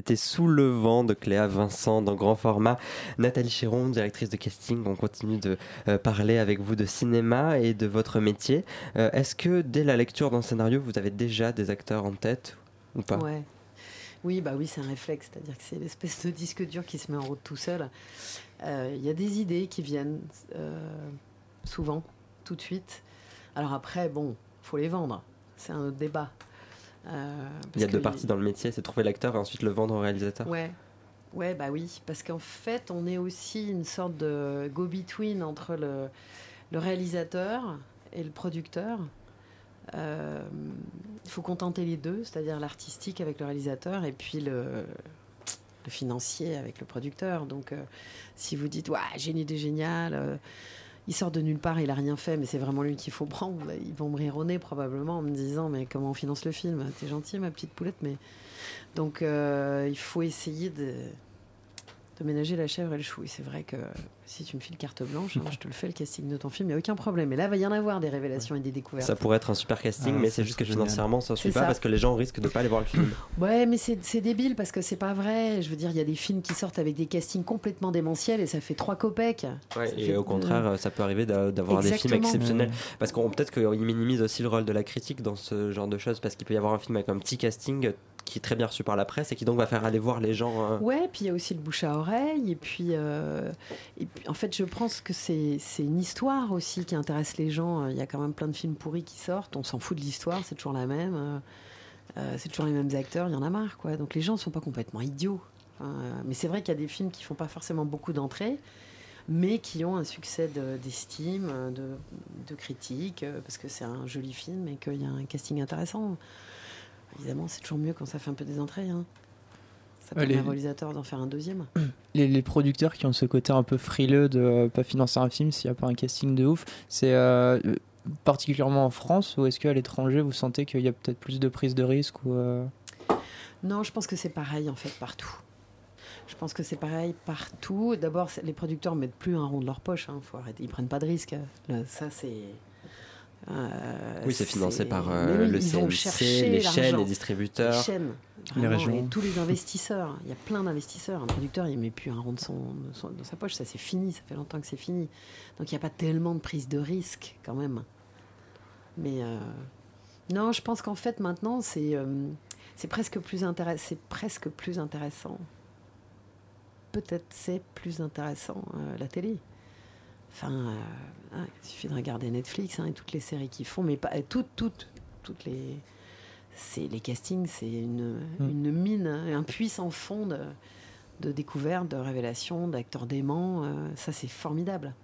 Speaker 6: C'était Sous le vent de Cléa Vincent dans grand format. Nathalie Chéron, directrice de casting, on continue de euh, parler avec vous de cinéma et de votre métier. Euh, Est-ce que dès la lecture d'un scénario, vous avez déjà des acteurs en tête ou pas?
Speaker 5: Oui, bah oui, c'est un réflexe, c'est-à-dire que c'est l'espèce de disque dur qui se met en route tout seul. Euh, Il y a des idées qui viennent souvent, tout de suite. Alors après, bon, faut les vendre. C'est un autre débat. Euh,
Speaker 6: Il y a deux parties dans le métier, c'est trouver l'acteur et ensuite le vendre au réalisateur.
Speaker 5: Ouais. Ouais, bah oui, parce qu'en fait, on est aussi une sorte de go-between entre le, le réalisateur et le producteur. Euh, Il faut contenter les deux, c'est-à-dire l'artistique avec le réalisateur et puis le, le financier avec le producteur. Donc, euh, si vous dites, ouais, idée géniale, euh, il sort de nulle part, il a rien fait, mais c'est vraiment lui qu'il faut [laughs] prendre, ils vont me rire au nez probablement en me disant, mais comment on finance le film? T'es gentil, ma petite poulette, mais donc euh, il faut essayer de, de ménager la chèvre et le chou. Et c'est vrai que si tu me files carte blanche, hein, je te le fais le casting de ton film, il n'y a aucun problème. Et là, il va y en avoir des révélations et des découvertes.
Speaker 1: Ça pourrait être un super casting,
Speaker 3: Ah,
Speaker 1: mais c'est juste que financièrement, ça ne suit pas
Speaker 5: ça.
Speaker 1: parce que les gens risquent de pas aller voir le film. [coughs]
Speaker 5: Ouais, mais c'est c'est débile parce que c'est pas vrai. Je veux dire, il y a des films qui sortent avec des castings complètement démentiels et ça fait trois copecs.
Speaker 1: Ouais, et
Speaker 5: fait-
Speaker 1: au contraire, ça peut arriver d'a- d'avoir des films exceptionnels. Parce qu'on peut-être qu'ils minimisent aussi le rôle de la critique dans ce genre de choses, parce qu'il peut y avoir un film avec un petit casting qui est très bien reçu par la presse et qui donc va faire aller voir les gens. euh,
Speaker 5: Ouais, puis il y a aussi le bouche à oreille. Et puis, euh, en fait, je pense que c'est une histoire aussi qui intéresse les gens. Il y a quand même plein de films pourris qui sortent. On s'en fout de l'histoire, c'est toujours la même. Euh, c'est toujours les mêmes acteurs, il y en a marre, quoi. Donc les gens ne sont pas complètement idiots. Euh, mais c'est vrai qu'il y a des films qui font pas forcément beaucoup d'entrées, mais qui ont un succès de- d'estime, de, critique, parce que c'est un joli film et qu'il y a un casting intéressant. Évidemment, c'est toujours mieux quand ça fait un peu des entrées. hein. Ça permet
Speaker 2: les-
Speaker 5: réalisateur d'en faire un deuxième. [clears throat]
Speaker 2: les, les producteurs qui ont ce côté un peu frileux de euh, pas financer un film s'il n'y a pas un casting de ouf, c'est euh, euh, particulièrement en France ou est-ce qu'à l'étranger vous sentez qu'il y a peut-être plus de prise de risque ou euh,
Speaker 5: Non, je pense que c'est pareil en fait partout. Je pense que c'est pareil partout. D'abord, les producteurs mettent plus un rond de leur poche. Hein. Faut arrêter. Ils prennent pas de risques. Là, ça, c'est. Euh,
Speaker 1: Oui, c'est financé par euh,
Speaker 5: oui,
Speaker 1: le CNC, les chaînes, les distributeurs.
Speaker 5: Les chaînes,
Speaker 3: Les
Speaker 5: vraiment,
Speaker 3: régions.
Speaker 5: et tous les investisseurs. Il y a plein d'investisseurs. Un producteur, il met plus un rond de son, de son- de sa poche. Ça, c'est fini. Ça fait longtemps que c'est fini. Donc, il n'y a pas tellement de prise de risque quand même. Mais euh, non, je pense qu'en fait, maintenant, c'est euh, c'est presque plus intéressant. C'est presque plus intéressant. Peut-être c'est plus intéressant euh, la télé. Enfin, hein, il suffit de regarder Netflix hein, et toutes les séries qu'ils font, mais pas toutes, toutes, toutes les. C'est les castings, c'est une,
Speaker 2: Mm.
Speaker 5: une mine, hein, un puissant fond de, de découvertes, de révélations, d'acteurs déments. euh, ça, c'est formidable.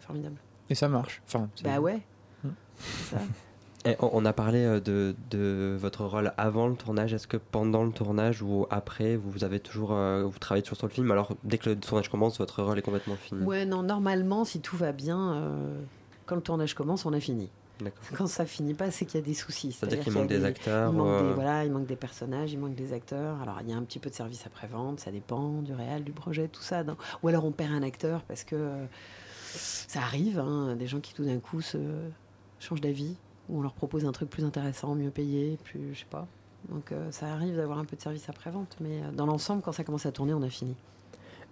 Speaker 5: Formidable.
Speaker 2: et ça marche Enfin,
Speaker 5: Bah ouais.
Speaker 2: Mm.
Speaker 5: C'est ça. [laughs]
Speaker 1: Et on a parlé euh, de, de votre rôle avant le tournage. Est-ce que pendant le tournage ou après, vous avez toujours, euh, vous travaillez toujours sur le film? Alors dès que le tournage commence, votre rôle est complètement fini.
Speaker 5: Ouais, non, normalement, si tout va bien, euh, quand le tournage commence, on a fini. Quand ça finit pas, c'est qu'il y a des soucis.
Speaker 1: C'est-à-dire qu'il manque des acteurs,
Speaker 5: Il manque, des, voilà, il manque des personnages, il manque des acteurs. Alors, il y a un petit peu de service après-vente, ça dépend du réel, du projet, tout ça. Ou alors, on perd un acteur parce que euh, ça arrive, hein, des gens qui tout d'un coup se changent d'avis, ou on leur propose un truc plus intéressant, mieux payé, plus, je sais pas. Donc, euh, ça arrive d'avoir un peu de service après-vente, mais euh, dans l'ensemble, quand ça commence à tourner, on a fini.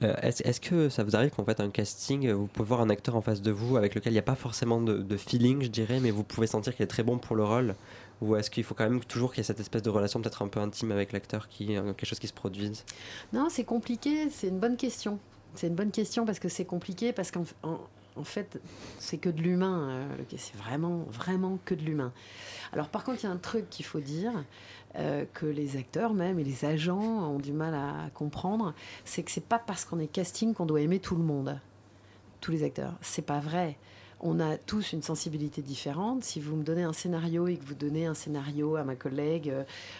Speaker 1: Euh, Est-ce est-ce que ça vous arrive qu'en fait un casting, vous pouvez voir un acteur en face de vous avec lequel il n'y a pas forcément de, de feeling, je dirais, mais vous pouvez sentir qu'il est très bon pour le rôle? Ou est-ce qu'il faut quand même toujours qu'il y ait cette espèce de relation peut-être un peu intime avec l'acteur, qui quelque chose qui se produise?
Speaker 5: Non, c'est compliqué, c'est une bonne question. C'est une bonne question parce que c'est compliqué, parce qu'en en, en fait, c'est que de l'humain. euh, c'est vraiment, vraiment que de l'humain. Alors, par contre, il y a un truc qu'il faut dire, euh, que les acteurs même et les agents ont du mal à comprendre, c'est que c'est pas parce qu'on est casting qu'on doit aimer tout le monde, tous les acteurs. C'est pas vrai. On a tous une sensibilité différente. Si vous me donnez un scénario et que vous donnez un scénario à ma collègue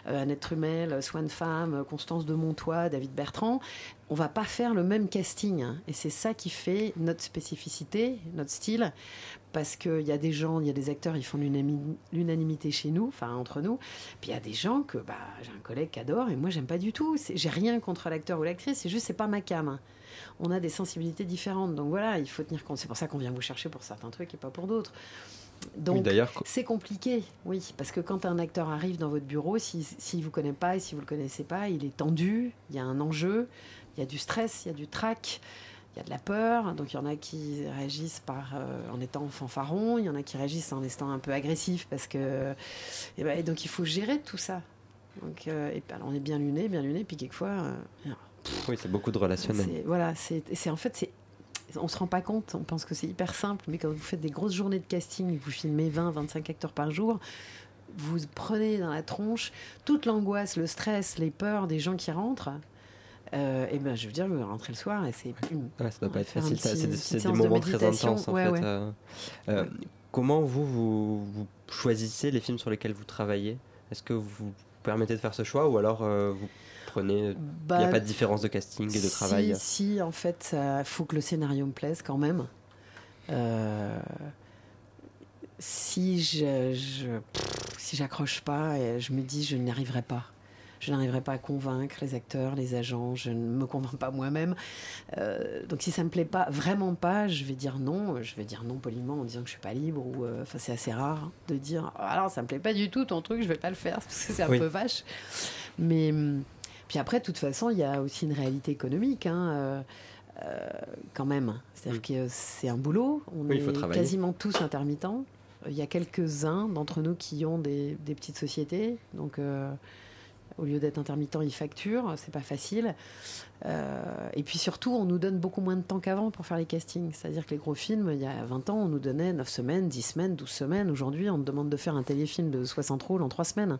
Speaker 5: Annette Trumel, Swan Femme, euh, Constance de Montois, David Bertrand, on va pas faire le même casting. Et c'est ça qui fait notre spécificité, notre style. Parce qu'il y a des gens, il y a des acteurs, ils font l'unanimité chez nous, enfin entre nous. Puis il y a des gens que bah, j'ai un collègue qui adore et moi j'aime pas du tout. J'ai rien contre l'acteur ou l'actrice, c'est juste c'est pas ma cam. On a des sensibilités différentes. Donc voilà, il faut tenir compte. C'est pour ça qu'on vient vous chercher pour certains trucs et pas pour d'autres. Donc, c'est compliqué, oui, parce que quand un acteur arrive dans votre bureau, s'il si, ne vous connaît pas et si vous le connaissez pas, il est tendu, il y a un enjeu, il y a du stress, il y a du trac, il y a de la peur. Donc il y en a qui réagissent par, euh, en étant fanfaron, il y en a qui réagissent en étant un peu agressif parce que. Et, ben, et donc il faut gérer tout ça. Donc, euh, et, on est bien luné, bien luné, puis quelquefois. euh,
Speaker 1: oui, c'est beaucoup de relationnel.
Speaker 5: Voilà, c'est en fait, c'est on se rend pas compte, on pense que c'est hyper simple, mais quand vous faites des grosses journées de casting vous filmez 20, 25 acteurs par jour, vous prenez dans la tronche toute l'angoisse, le stress, les peurs des gens qui rentrent. Euh, et ben, je veux dire, vous rentrez le soir et c'est.
Speaker 1: Ouais, ça doit pas être facile. C'est des,
Speaker 5: séance de
Speaker 1: moments très intenses en
Speaker 5: Ouais,
Speaker 1: fait.
Speaker 5: ouais.
Speaker 1: euh. Euh, Comment vous, vous, vous choisissez les films sur lesquels vous travaillez? Est-ce que vous vous permettez de faire ce choix ou alors euh, vous prenez. Il n'y
Speaker 5: Bah,
Speaker 1: a pas de différence de casting et de travail
Speaker 5: Si, en fait, il faut que le scénario me plaise quand même. Euh, si je, je- pff, si j'accroche pas, je me dis je n'y arriverai pas. Je n'arriverai pas à convaincre les acteurs, les agents. Je ne me convainc pas moi-même. Euh, donc si ça me plaît pas, vraiment pas, je vais dire non. Je vais dire non poliment en disant que je suis pas libre. Ou euh, c'est assez rare de dire Ah, alors ça me plaît pas du tout ton truc, je vais pas le faire parce que c'est un
Speaker 1: Oui.
Speaker 5: peu vache. Mais hum, puis après, de toute façon, il y a aussi une réalité économique. hein, euh, euh, quand même. C'est-à-dire que c'est un boulot. On
Speaker 1: Oui,
Speaker 5: est quasiment tous intermittents. Il y a quelques-uns d'entre nous qui ont des, des petites sociétés. Donc, euh, au lieu d'être intermittent, ils facturent. C'est pas facile. Euh, et puis surtout, on nous donne beaucoup moins de temps qu'avant pour faire les castings. C'est-à-dire que les gros films, il y a 20 ans, on nous donnait 9 semaines, 10 semaines, 12 semaines. Aujourd'hui, on te demande de faire un téléfilm de 60 rôles en 3 semaines.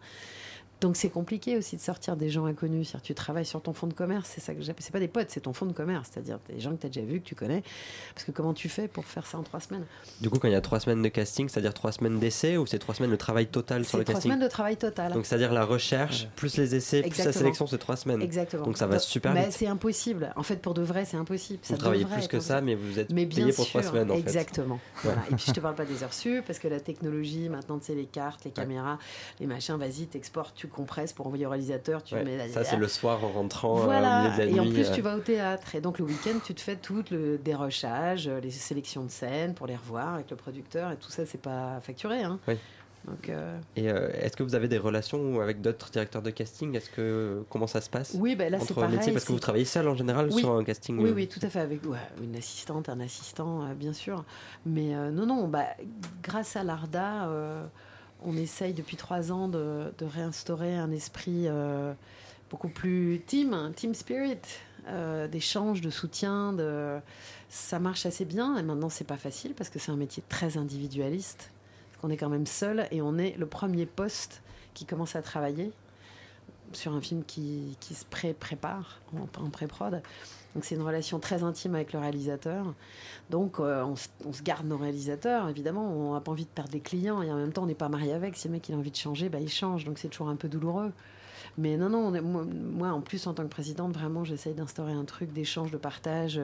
Speaker 5: Donc c'est compliqué aussi de sortir des gens inconnus. Que tu travailles sur ton fonds de commerce, c'est ça que j'appelle. C'est pas des potes, c'est ton fonds de commerce. C'est-à-dire des gens que tu as déjà vus, que tu connais. Parce que comment tu fais pour faire ça en 3 semaines?
Speaker 1: Du coup, quand il y a trois semaines de casting, c'est-à-dire trois semaines d'essai ou c'est trois semaines de travail total sur le
Speaker 5: 3
Speaker 1: casting?
Speaker 5: semaines de travail total.
Speaker 1: Donc, c'est-à-dire la recherche, plus les essais, plus la sélection, c'est trois semaines.
Speaker 5: Exactement.
Speaker 1: Donc, ça va super
Speaker 5: mais c'est impossible. En fait, pour de vrai, c'est impossible.
Speaker 1: Vous
Speaker 5: Ça
Speaker 1: travaillez plus que ça, mais vous êtes
Speaker 5: Mais bien
Speaker 1: payé pour
Speaker 5: sûr,
Speaker 1: trois semaines en fait.
Speaker 5: Exactement. Voilà. Et puis je te [laughs] parle pas des heures sup parce que la technologie, maintenant, tu sais, les cartes, les caméras, les machins, vas-y, t'exportes, tu compresses pour envoyer au réalisateur, tu
Speaker 1: Ouais,
Speaker 5: mets la-
Speaker 1: Ça, c'est le soir en rentrant euh,
Speaker 5: Voilà.
Speaker 1: au milieu de la
Speaker 5: et
Speaker 1: nuit.
Speaker 5: en plus,
Speaker 1: euh.
Speaker 5: tu vas au théâtre. Et donc, le week-end, tu te fais tout le dérochage, euh, les sélections de scènes pour les revoir avec le producteur. Et tout ça, c'est pas facturé. Hein.
Speaker 1: Oui.
Speaker 5: Donc, euh,
Speaker 1: Et euh, est-ce que vous avez des relations avec d'autres directeurs de casting? Est-ce que comment ça se passe?
Speaker 5: Oui, ben là, c'est
Speaker 1: entre métiers
Speaker 5: pareil,
Speaker 1: Parce que vous travaillez seul en général
Speaker 5: Oui.
Speaker 1: sur un casting.
Speaker 5: Oui,
Speaker 1: euh,
Speaker 5: oui, tout à fait, avec ouais, une assistante, un assistant, euh, bien sûr. Mais euh, non, non, bah, grâce à l'ARDA, euh, on essaye depuis trois ans de, réinstaurer un esprit euh, beaucoup plus team, un team spirit, euh, d'échange, de soutien. De... Ça marche assez bien. Et maintenant, c'est pas facile parce que c'est un métier très individualiste. Parce qu'on est quand même seul et on est le premier poste qui commence à travailler sur un film qui, se pré prépare en, en pré-prod. Donc c'est une relation très intime avec le réalisateur. Donc euh, on, se- on se garde nos réalisateurs, évidemment, on n'a pas envie de perdre des clients et en même temps on n'est pas marié avec. Si le mec il a envie de changer, bah, il change. Donc c'est toujours un peu douloureux. Mais non, non, est- moi, moi, en plus en tant que présidente, vraiment j'essaye d'instaurer un truc d'échange, de partage.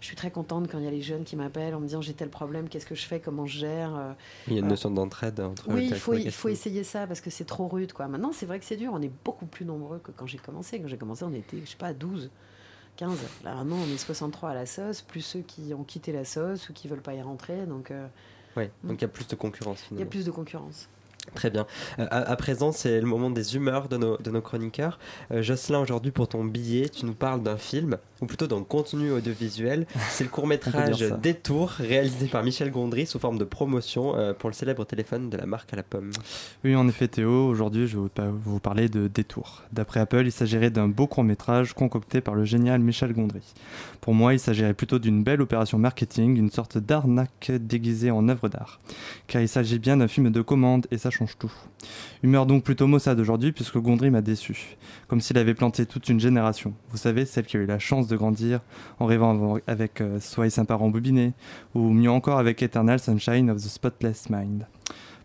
Speaker 5: Je suis très contente quand il y a les jeunes qui m'appellent en me disant j'ai tel problème, qu'est-ce que je fais, comment je gère. euh,
Speaker 1: Il y a une
Speaker 5: voilà.
Speaker 1: notion d'entraide entre
Speaker 5: oui, il faut, il faut essayer ça parce que c'est trop rude. Quoi. Maintenant, c'est vrai que c'est dur. On est beaucoup plus nombreux que quand j'ai commencé. Quand j'ai commencé, on était, je sais pas, 12, 15. Là, maintenant, on est 63 à la sauce, plus ceux qui ont quitté la sauce ou qui veulent pas y rentrer. Donc, euh,
Speaker 1: Ouais, donc il y a plus de concurrence
Speaker 5: il y a plus de concurrence.
Speaker 1: Très bien. Euh, à, à présent, c'est le moment des humeurs de nos, de nos chroniqueurs. Euh, Jocelyn, aujourd'hui, pour ton billet, tu nous parles d'un film, ou plutôt d'un contenu audiovisuel. C'est le court-métrage. [laughs] Détour, réalisé par Michel Gondry sous forme de promotion euh, pour le célèbre téléphone de la marque à la pomme.
Speaker 3: Oui, en effet, Théo, aujourd'hui, je vais vous pa- vous parler de Détour. D'après Apple, il s'agirait d'un beau court-métrage concocté par le génial Michel Gondry. Pour moi, il s'agirait plutôt d'une belle opération marketing, une sorte d'arnaque déguisée en œuvre d'art. Car il s'agit bien d'un film de commande et ça tout. Humeur donc plutôt maussade aujourd'hui, puisque Gondry m'a déçu. Comme s'il avait planté toute une génération. Vous savez, celle qui a eu la chance de grandir en rêvant avec euh, Soyez sympa rembobiné, ou mieux encore avec Eternal Sunshine of the Spotless Mind.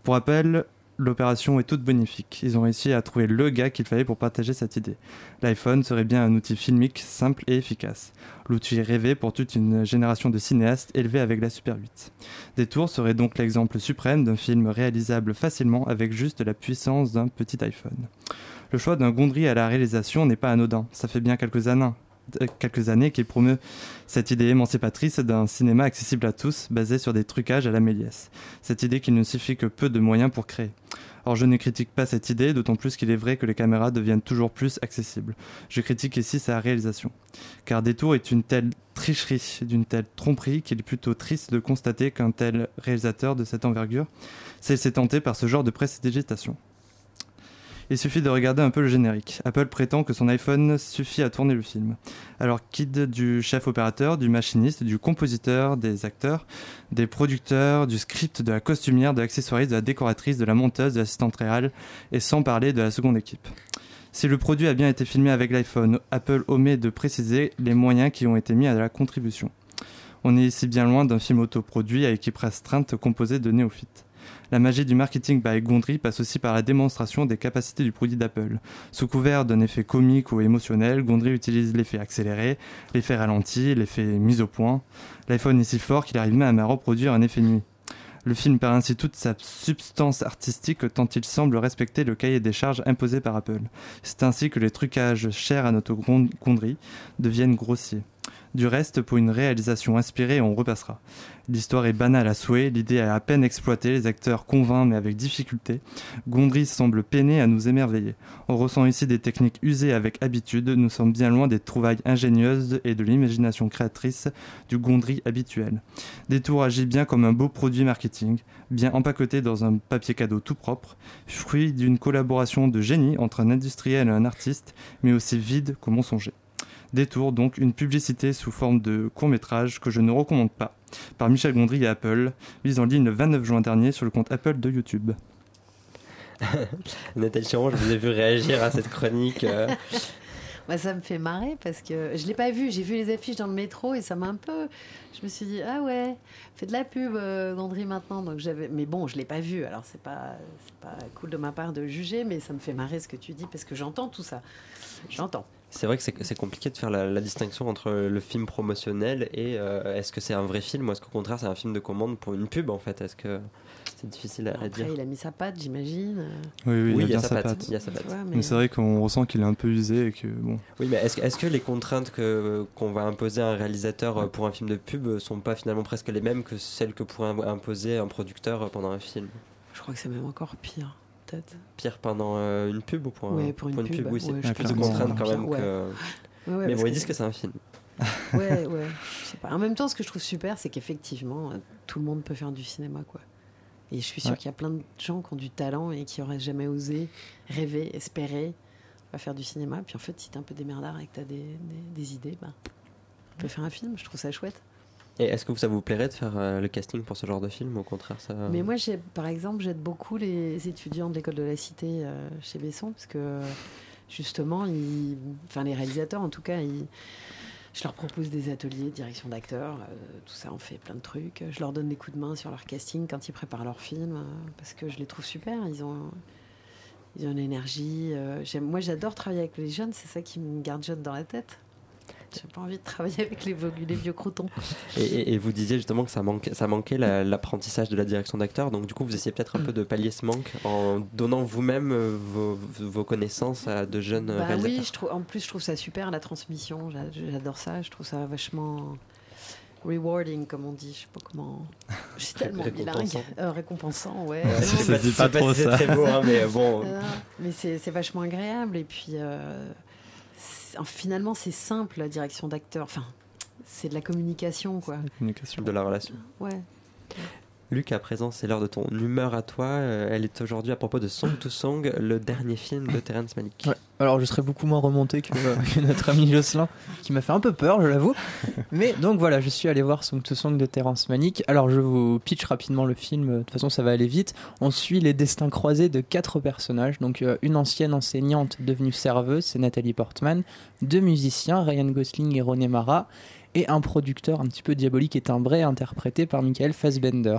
Speaker 3: Pour Apple, l'opération est toute bénéfique. Ils ont réussi à trouver le gars qu'il fallait pour partager cette idée. L'iPhone serait bien un outil filmique simple et efficace. L'outil rêvé pour toute une génération de cinéastes élevés avec la Super 8. Détour serait donc l'exemple suprême d'un film réalisable facilement avec juste la puissance d'un petit iPhone. Le choix d'un Gondry à la réalisation n'est pas anodin. Ça fait bien quelques années, quelques années qu'il promeut cette idée émancipatrice d'un cinéma accessible à tous, basé sur des trucages à la Méliès. Cette idée qu'il ne suffit que peu de moyens pour créer. Or, je ne critique pas cette idée, d'autant plus qu'il est vrai que les caméras deviennent toujours plus accessibles. Je critique ici sa réalisation. Car Détour est une telle tricherie, d'une telle tromperie qu'il est plutôt triste de constater qu'un tel réalisateur de cette envergure s'est s'est tenté par ce genre de prestidigitation. Il suffit de regarder un peu le générique. Apple prétend que son iPhone suffit à tourner le film. Alors, kid du chef opérateur, du machiniste, du compositeur, des acteurs, des producteurs, du script, de la costumière, de l'accessoiriste, de la décoratrice, de la monteuse, de l'assistante réelle, et sans parler de la seconde équipe. Si le produit a bien été filmé avec l'iPhone, Apple omet de préciser les moyens qui ont été mis à la contribution. On est ici bien loin d'un film autoproduit à équipe restreinte composé de néophytes. La magie du marketing by Gondry passe aussi par la démonstration des capacités du produit d'Apple. Sous couvert d'un effet comique ou émotionnel, Gondry utilise l'effet accéléré, l'effet ralenti, l'effet mise au point. L'iPhone est si fort qu'il arrive même à reproduire un effet nuit. Le film perd ainsi toute sa substance artistique tant il semble respecter le cahier des charges imposé par Apple. C'est ainsi que les trucages chers à notre gondry deviennent grossiers. Du reste, pour une réalisation inspirée, on repassera. L'histoire est banale à souhait, l'idée est à peine exploitée, les acteurs convainc mais avec difficulté. Gondry semble peiner à nous émerveiller. On ressent ici des techniques usées avec habitude, nous sommes bien loin des trouvailles ingénieuses et de l'imagination créatrice du Gondry habituel. Détour agit bien comme un beau produit marketing, bien empaqueté dans un papier cadeau tout propre, fruit d'une collaboration de génie entre un industriel et un artiste, mais aussi vide comme on songeait. Détour, donc une publicité sous forme de court-métrage que je ne recommande pas, par Michel Gondry et Apple, mise en ligne le 29 juin dernier sur le compte Apple de YouTube. [laughs]
Speaker 1: Nathalie Chiron, je vous ai vu réagir à cette chronique. euh,
Speaker 5: Moi, [laughs] ça me fait marrer parce que je l'ai pas vu. J'ai vu les affiches dans le métro et ça m'a un peu. Je me suis dit ah ouais, fait de la pub euh, Gondry maintenant. Donc j'avais. Mais bon, je l'ai pas vu. Alors c'est pas c'est pas cool de ma part de juger, mais ça me fait marrer ce que tu dis parce que j'entends tout ça. J'entends.
Speaker 1: C'est vrai que c'est compliqué de faire la, la distinction entre le film promotionnel et euh, est-ce que c'est un vrai film ou est-ce qu'au contraire c'est un film de commande pour une pub en fait? Est-ce que c'est difficile à, à
Speaker 5: Après,
Speaker 1: dire?
Speaker 5: il a mis sa patte, j'imagine.
Speaker 3: Oui, oui,
Speaker 1: Oui,
Speaker 3: il a bien sa patte.
Speaker 1: Il y a sa patte.
Speaker 5: Ouais,
Speaker 3: Mais,
Speaker 5: mais-
Speaker 3: c'est vrai qu'on ressent qu'il est un peu usé et que bon.
Speaker 1: Oui, mais est-ce que, les contraintes que, qu'on va imposer à un réalisateur euh, pour un film de pub euh, sont pas finalement presque les mêmes que celles que pourrait im- imposer un producteur pendant un film?
Speaker 5: Je crois que c'est même encore pire, peut-être.
Speaker 1: Pire pendant euh, une pub ou pour, un-
Speaker 5: Ouais, pour une pub,
Speaker 1: oui, c'est
Speaker 5: ouais,
Speaker 1: plus de contraintes quand même que.
Speaker 5: Ouais, ouais,
Speaker 1: mais bon, ils
Speaker 5: que-
Speaker 1: disent que c'est un film. [laughs]
Speaker 5: Ouais, [laughs] ouais. Je sais pas. En même temps, ce que je trouve super, c'est qu'effectivement, euh, tout le monde peut faire du cinéma, quoi. Et je suis sûre
Speaker 3: Ouais.
Speaker 5: qu'il y a plein de gens qui ont du talent et qui auraient jamais osé rêver, espérer à faire du cinéma. Puis en fait, si t'es un peu démerdard et que t'as des, des, des idées, bah, tu peux faire un film. Je trouve ça chouette.
Speaker 1: Et est-ce que ça vous plairait de faire euh, le casting pour ce genre de film? Au contraire, ça.
Speaker 5: Mais moi, par exemple, j'aide beaucoup les étudiants de l'école de la Cité euh, chez Besson, parce que justement, ils, enfin les réalisateurs, en tout cas, je leur propose des ateliers direction d'acteurs, euh, tout ça, on fait plein de trucs. Je leur donne des coups de main sur leur casting quand ils préparent leur film, parce que je les trouve super. Ils ont, ils ont une énergie. moi, j'adore travailler avec les jeunes, c'est ça qui me garde jeune dans la tête. J'ai pas envie de travailler avec les, vieux- les vieux croutons.
Speaker 1: Et, et- et vous disiez justement que ça manquait, ça manquait la- l'apprentissage de la direction d'acteur, donc du coup vous essayez peut-être un peu de pallier ce manque en donnant vous-même euh, vos, vos connaissances à de jeunes
Speaker 5: Bah
Speaker 1: réalisateurs.
Speaker 5: oui, je trouve, en plus, je trouve ça super, la transmission. J'a- J'adore ça. Je trouve ça vachement rewarding, comme on dit. Je sais pas comment. Je suis tellement bilingue.
Speaker 1: Récompensant.
Speaker 5: Euh, récompensant, ouais.
Speaker 1: Ouais,
Speaker 5: Non,
Speaker 1: je sais
Speaker 5: mais-
Speaker 1: pas- pas si c'est très beau, hein, mais bon.
Speaker 5: Euh, mais c'est c'est vachement agréable. Et puis, euh, c'est- finalement, c'est simple, la direction d'acteur. Enfin, c'est de la communication, quoi.
Speaker 3: Communication.
Speaker 1: De la relation.
Speaker 5: Ouais.
Speaker 1: Luc, à présent, c'est l'heure de ton humeur à toi. Euh, elle est aujourd'hui à propos de Song to Song, le dernier film de Terrence Malick.
Speaker 2: Alors je serais beaucoup moins remonté que, euh, [laughs] que notre ami Jocelyn, qui m'a fait un peu peur, je l'avoue. Mais donc voilà, je suis allé voir Song to Song de Terrence Malick. Alors je vous pitch rapidement le film, de toute façon ça va aller vite. On suit les destins croisés de quatre personnages. Donc euh, une ancienne enseignante devenue serveuse, c'est Nathalie Portman. Deux musiciens, Ryan Gosling et René Mara. Et un producteur un petit peu diabolique et timbré, interprété par Michael Fassbender.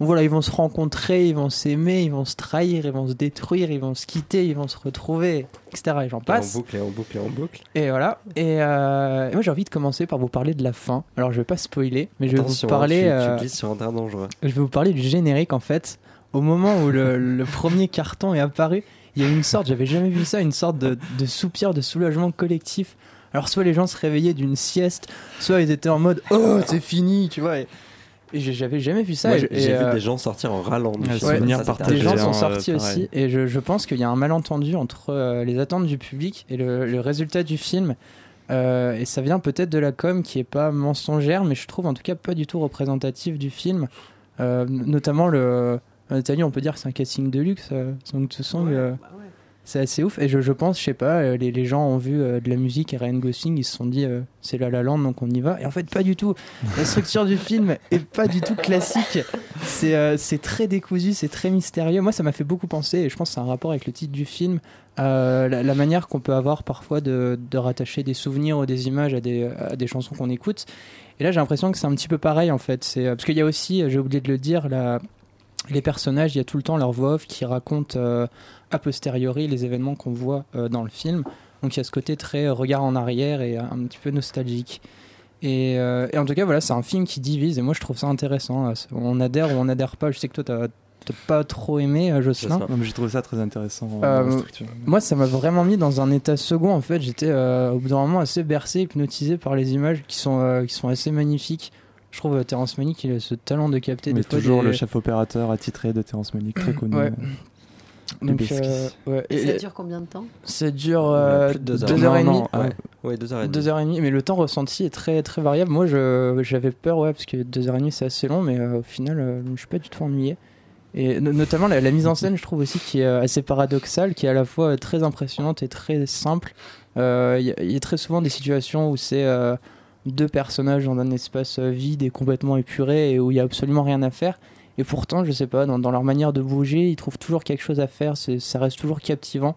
Speaker 2: Voilà, ils vont se rencontrer, ils vont s'aimer, ils vont se trahir, ils vont se détruire, ils vont se quitter, ils vont se retrouver, etc. Et j'en
Speaker 1: Et en
Speaker 2: passe.
Speaker 1: boucle, et en boucle, et en boucle.
Speaker 2: Et voilà. Et, euh, et moi, j'ai envie de commencer par vous parler de la fin. Alors, je vais pas spoiler, mais je vais vous parler.
Speaker 1: hein, tu, tu
Speaker 2: euh,
Speaker 1: glisses sur un terrain dangereux.
Speaker 2: je vais vous parler du générique en fait. Au moment où le, [laughs] le premier carton est apparu, il y a eu une sorte, j'avais jamais vu ça, une sorte de, de soupir de soulagement collectif. Alors, soit les gens se réveillaient d'une sieste, soit ils étaient en mode Oh, c'est fini, tu vois. Et, j'avais jamais vu ça.
Speaker 1: J'ai j'ai
Speaker 2: euh,
Speaker 1: vu des gens sortir en râlant
Speaker 3: Ouais,
Speaker 2: les gens
Speaker 3: hein,
Speaker 2: sont
Speaker 3: euh,
Speaker 2: sortis
Speaker 3: pareil.
Speaker 2: aussi et je, je pense qu'il y a un malentendu entre euh, les attentes du public et le, le résultat du film. Euh, et ça vient peut-être de la com qui est pas mensongère, mais je trouve en tout cas pas du tout représentative du film. Euh, notamment le. Nathalie, on peut dire que c'est un casting de luxe. Euh, Song to Song, euh,
Speaker 5: bah ouais.
Speaker 2: C'est assez ouf. Et je, je pense, je sais pas, euh, les, les gens ont vu euh, de la musique et Ryan Gosling, ils se sont dit euh, c'est La La Land, donc on y va. Et en fait, pas du tout. La structure du film est pas du tout classique. C'est euh, très décousu, c'est très mystérieux. Moi, ça m'a fait beaucoup penser, et je pense que c'est un rapport avec le titre du film, la, la manière qu'on peut avoir parfois de, de rattacher des souvenirs ou des images à des, à des chansons qu'on écoute. Et là, j'ai l'impression que c'est un petit peu pareil en fait. Parce qu'il y a aussi, j'ai oublié de le dire, la, les personnages, il y a tout le temps leur voix off qui raconte a posteriori les événements qu'on voit euh, dans le film. Donc il y a ce côté très euh, regard en arrière et un petit peu nostalgique. Et, euh, et en tout cas, voilà, c'est un film qui divise et moi je trouve ça intéressant. On adhère ou on n'adhère pas. Je sais que toi, t'as pas trop aimé, Jocelyn.
Speaker 3: Non, mais j'ai trouvé ça très intéressant.
Speaker 2: Euh, moi, ça m'a vraiment mis dans un état second. En fait, j'étais euh, au bout d'un moment assez bercé, hypnotisé par les images qui sont, qui sont assez magnifiques. Je trouve Terrence Malick, il a ce talent de capter
Speaker 3: Mais
Speaker 2: des fois
Speaker 3: toujours
Speaker 2: des-
Speaker 3: le chef opérateur attitré de Terrence Malick, très [clears throat] connu.
Speaker 2: Ouais. Donc, euh, ouais.
Speaker 5: Et
Speaker 2: Et-
Speaker 5: ça dure combien de temps
Speaker 2: Ça dure euh,
Speaker 1: plus de deux
Speaker 2: deux
Speaker 1: heures.
Speaker 2: heures et demie.
Speaker 3: non,
Speaker 1: Ouais, ouais, deux heures et demie.
Speaker 2: Deux heures et demie, mais le temps ressenti est très très variable. Moi, je- j'avais peur, ouais, parce que deux heures et demie c'est assez long, mais euh, au final, euh, je suis pas du tout ennuyé. Et no- notamment la, la mise en scène, je trouve aussi qui est assez paradoxale, qui est à la fois très impressionnante et très simple. Euh, Il y, a- il y a très souvent des situations où c'est euh, deux personnages dans un espace vide et complètement épuré et où il y a absolument rien à faire. Et pourtant, je sais pas, dans, dans leur manière de bouger, ils trouvent toujours quelque chose à faire. Ça reste toujours captivant.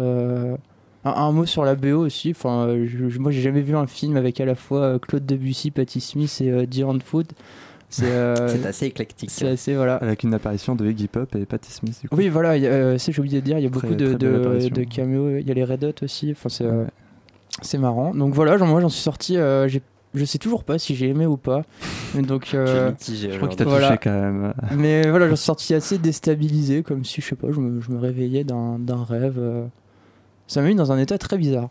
Speaker 2: Euh, un, un mot sur la BO aussi. Enfin, je- je- moi, j'ai jamais vu un film avec à la fois euh, Claude Debussy, Patti Smith et euh, Diane Food. C'est euh, [laughs]
Speaker 1: assez éclectique.
Speaker 2: c'est assez voilà.
Speaker 3: Avec une apparition de Iggy Pop et Patti Smith. Du coup.
Speaker 2: Oui, voilà. euh, c'est j'ai oublié de dire. Il y a
Speaker 3: Très-
Speaker 2: beaucoup de, de, caméos. Il y a les Red Hot aussi. Enfin, c'est
Speaker 3: Ouais.
Speaker 2: marrant. Donc voilà, genre, moi, j'en suis sorti. euh, j'ai- je sais toujours pas si j'ai aimé ou pas. Mais Donc [laughs]
Speaker 1: Je suis
Speaker 2: euh,
Speaker 1: mitigé
Speaker 3: Je crois qu'il t'a.
Speaker 2: Voilà.
Speaker 3: touché quand même.
Speaker 2: Mais voilà, j'en [laughs] suis sorti assez déstabilisé, comme si, je sais pas, je me, je me réveillais d'un d'un rêve. euh. Ça m'a mis dans un état très bizarre.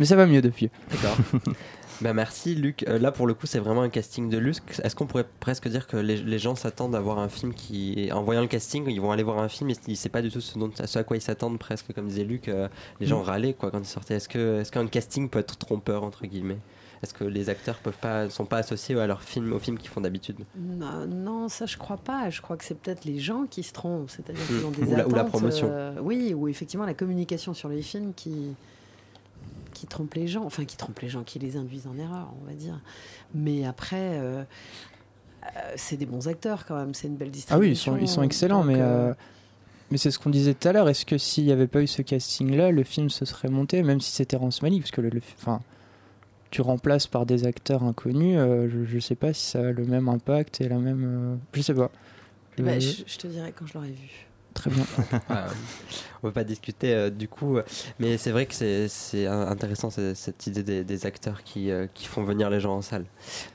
Speaker 2: Mais ça va mieux depuis.
Speaker 1: D'accord. [laughs] bah merci Luc. Euh, là pour le coup c'est vraiment un casting de luxe. Est-ce qu'on pourrait presque dire que les, les gens s'attendent à voir un film qui, en voyant le casting, ils vont aller voir un film et ils savent pas du tout ce, dont, ce à quoi ils s'attendent presque, comme disait Luc. euh, les gens
Speaker 2: Mm.
Speaker 1: râlaient quoi quand ils sortaient. Est-ce que est-ce qu'un casting peut être trompeur entre guillemets? Est-ce que les acteurs peuvent pas sont pas associés à leur film, aux films qu'ils font d'habitude
Speaker 5: Non, non, ça je crois pas. Je crois que c'est peut-être les gens qui se trompent, c'est-à-dire qu'ils
Speaker 1: Mm.
Speaker 5: ont des
Speaker 1: Ou la- ou la
Speaker 5: attentes,
Speaker 1: promotion.
Speaker 5: euh, oui, ou effectivement la communication sur les films qui qui trompe les gens, enfin qui trompe les gens, qui les induisent en erreur, on va dire. Mais après, euh, euh, c'est des bons acteurs quand même. C'est une belle distribution.
Speaker 2: Ah oui, ils sont, ils sont excellents, mais,
Speaker 5: euh,
Speaker 2: mais c'est ce qu'on disait tout à l'heure. Est-ce que s'il n'y avait pas eu ce casting-là, le film se serait monté, même si c'était Terrence Malick Parce que le, le- enfin, tu remplaces par des acteurs inconnus, euh, je ne sais pas si ça a le même impact et la même. euh, je sais pas.
Speaker 5: eh ben,
Speaker 2: Je-
Speaker 5: te dirai quand je l'aurai vu.
Speaker 2: Très bien. [laughs]
Speaker 1: Ah, on peut pas discuter euh, du coup, euh, mais c'est vrai que c'est intéressant cette idée des, des acteurs qui, euh, qui font venir les gens en salle.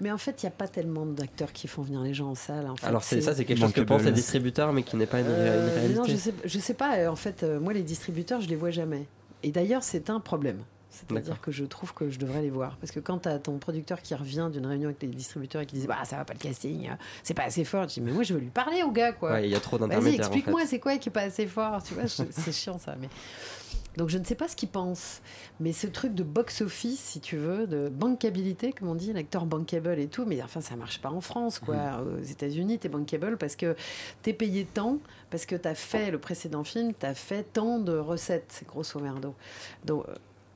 Speaker 5: Mais en fait, il n'y a pas tellement d'acteurs qui font venir les gens en salle. en fait.
Speaker 1: Alors c'est ça, c'est quelque chose que pensent les distributeurs, mais qui n'est pas une,
Speaker 5: Euh,
Speaker 1: une réalité.
Speaker 5: non, je sais, je sais pas. euh, En fait, euh, moi, les distributeurs, je les vois jamais. Et d'ailleurs, c'est un problème. C'est-à-dire que je trouve que je devrais les voir. Parce que quand tu as ton producteur qui revient d'une réunion avec les distributeurs et qui dit bah, ça va pas le casting, euh, c'est pas assez fort, je dis mais moi je veux lui parler au gars quoi.
Speaker 1: Ouais, il y a trop
Speaker 5: Vas-y,
Speaker 1: d'intermédiaires. en
Speaker 5: explique-moi,
Speaker 1: fait.
Speaker 5: c'est quoi qui est pas assez fort Tu vois, je- c'est chiant ça. Mais... Donc je ne sais pas ce qu'ils pensent. Mais ce truc de box-office, si tu veux, de bankabilité, comme on dit, l'acteur bankable et tout, mais enfin ça marche pas en France, quoi.
Speaker 1: Mmh.
Speaker 5: Aux États-Unis, t'es bankable parce que t'es payé tant, parce que t'as fait le précédent film, t'as fait tant de recettes, grosso merdo. Donc.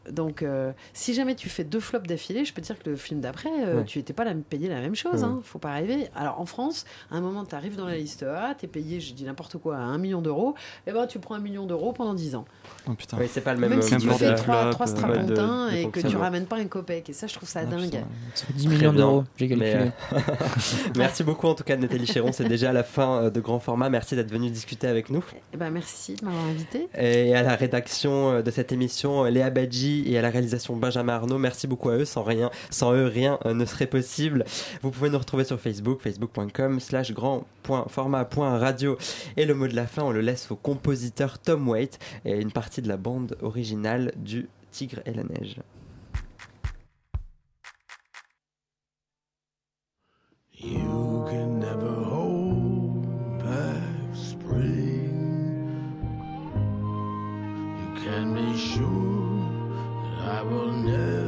Speaker 5: Donc, euh, si jamais tu fais deux flops d'affilée, je peux te dire que le film d'après, euh,
Speaker 1: Ouais.
Speaker 5: tu n'étais pas la, payé la même chose.
Speaker 1: Ouais.
Speaker 5: Hein, faut pas rêver. Alors, en France, à un moment, tu arrives dans la liste A, tu es payé, je dis n'importe quoi, à un million d'euros. Et ben, tu prends un million d'euros pendant 10 ans.
Speaker 3: Oh putain.
Speaker 1: Oui, c'est pas le même.
Speaker 5: Même si tu fais
Speaker 1: de-
Speaker 5: trois,
Speaker 3: flop,
Speaker 5: trois
Speaker 3: euh,
Speaker 5: strapontins et que tu ramènes pas un copec. Et ça, je trouve ça
Speaker 3: Ah,
Speaker 5: dingue.
Speaker 3: putain.
Speaker 2: Ça fait 10
Speaker 1: Très
Speaker 2: millions d'euros, j'ai
Speaker 1: Mais,
Speaker 2: calculé.
Speaker 1: euh, [laughs] Merci beaucoup en tout cas Nathalie Chéron, c'est déjà la fin de grand format. Merci d'être venue discuter avec nous.
Speaker 5: Eh ben, merci de m'avoir invité.
Speaker 1: Et à la rédaction de cette émission, Léa Badji et à la réalisation Benjamin Arnaud. Merci beaucoup à eux. Sans rien, sans eux, rien euh, ne serait possible. Vous pouvez nous retrouver sur Facebook, facebook.com slash grand.format.radio. Et le mot de la fin, on le laisse au compositeur Tom Waite et une partie de la bande originale du Tigre et la Neige.
Speaker 11: You can never hold back spring. You can be sure I will never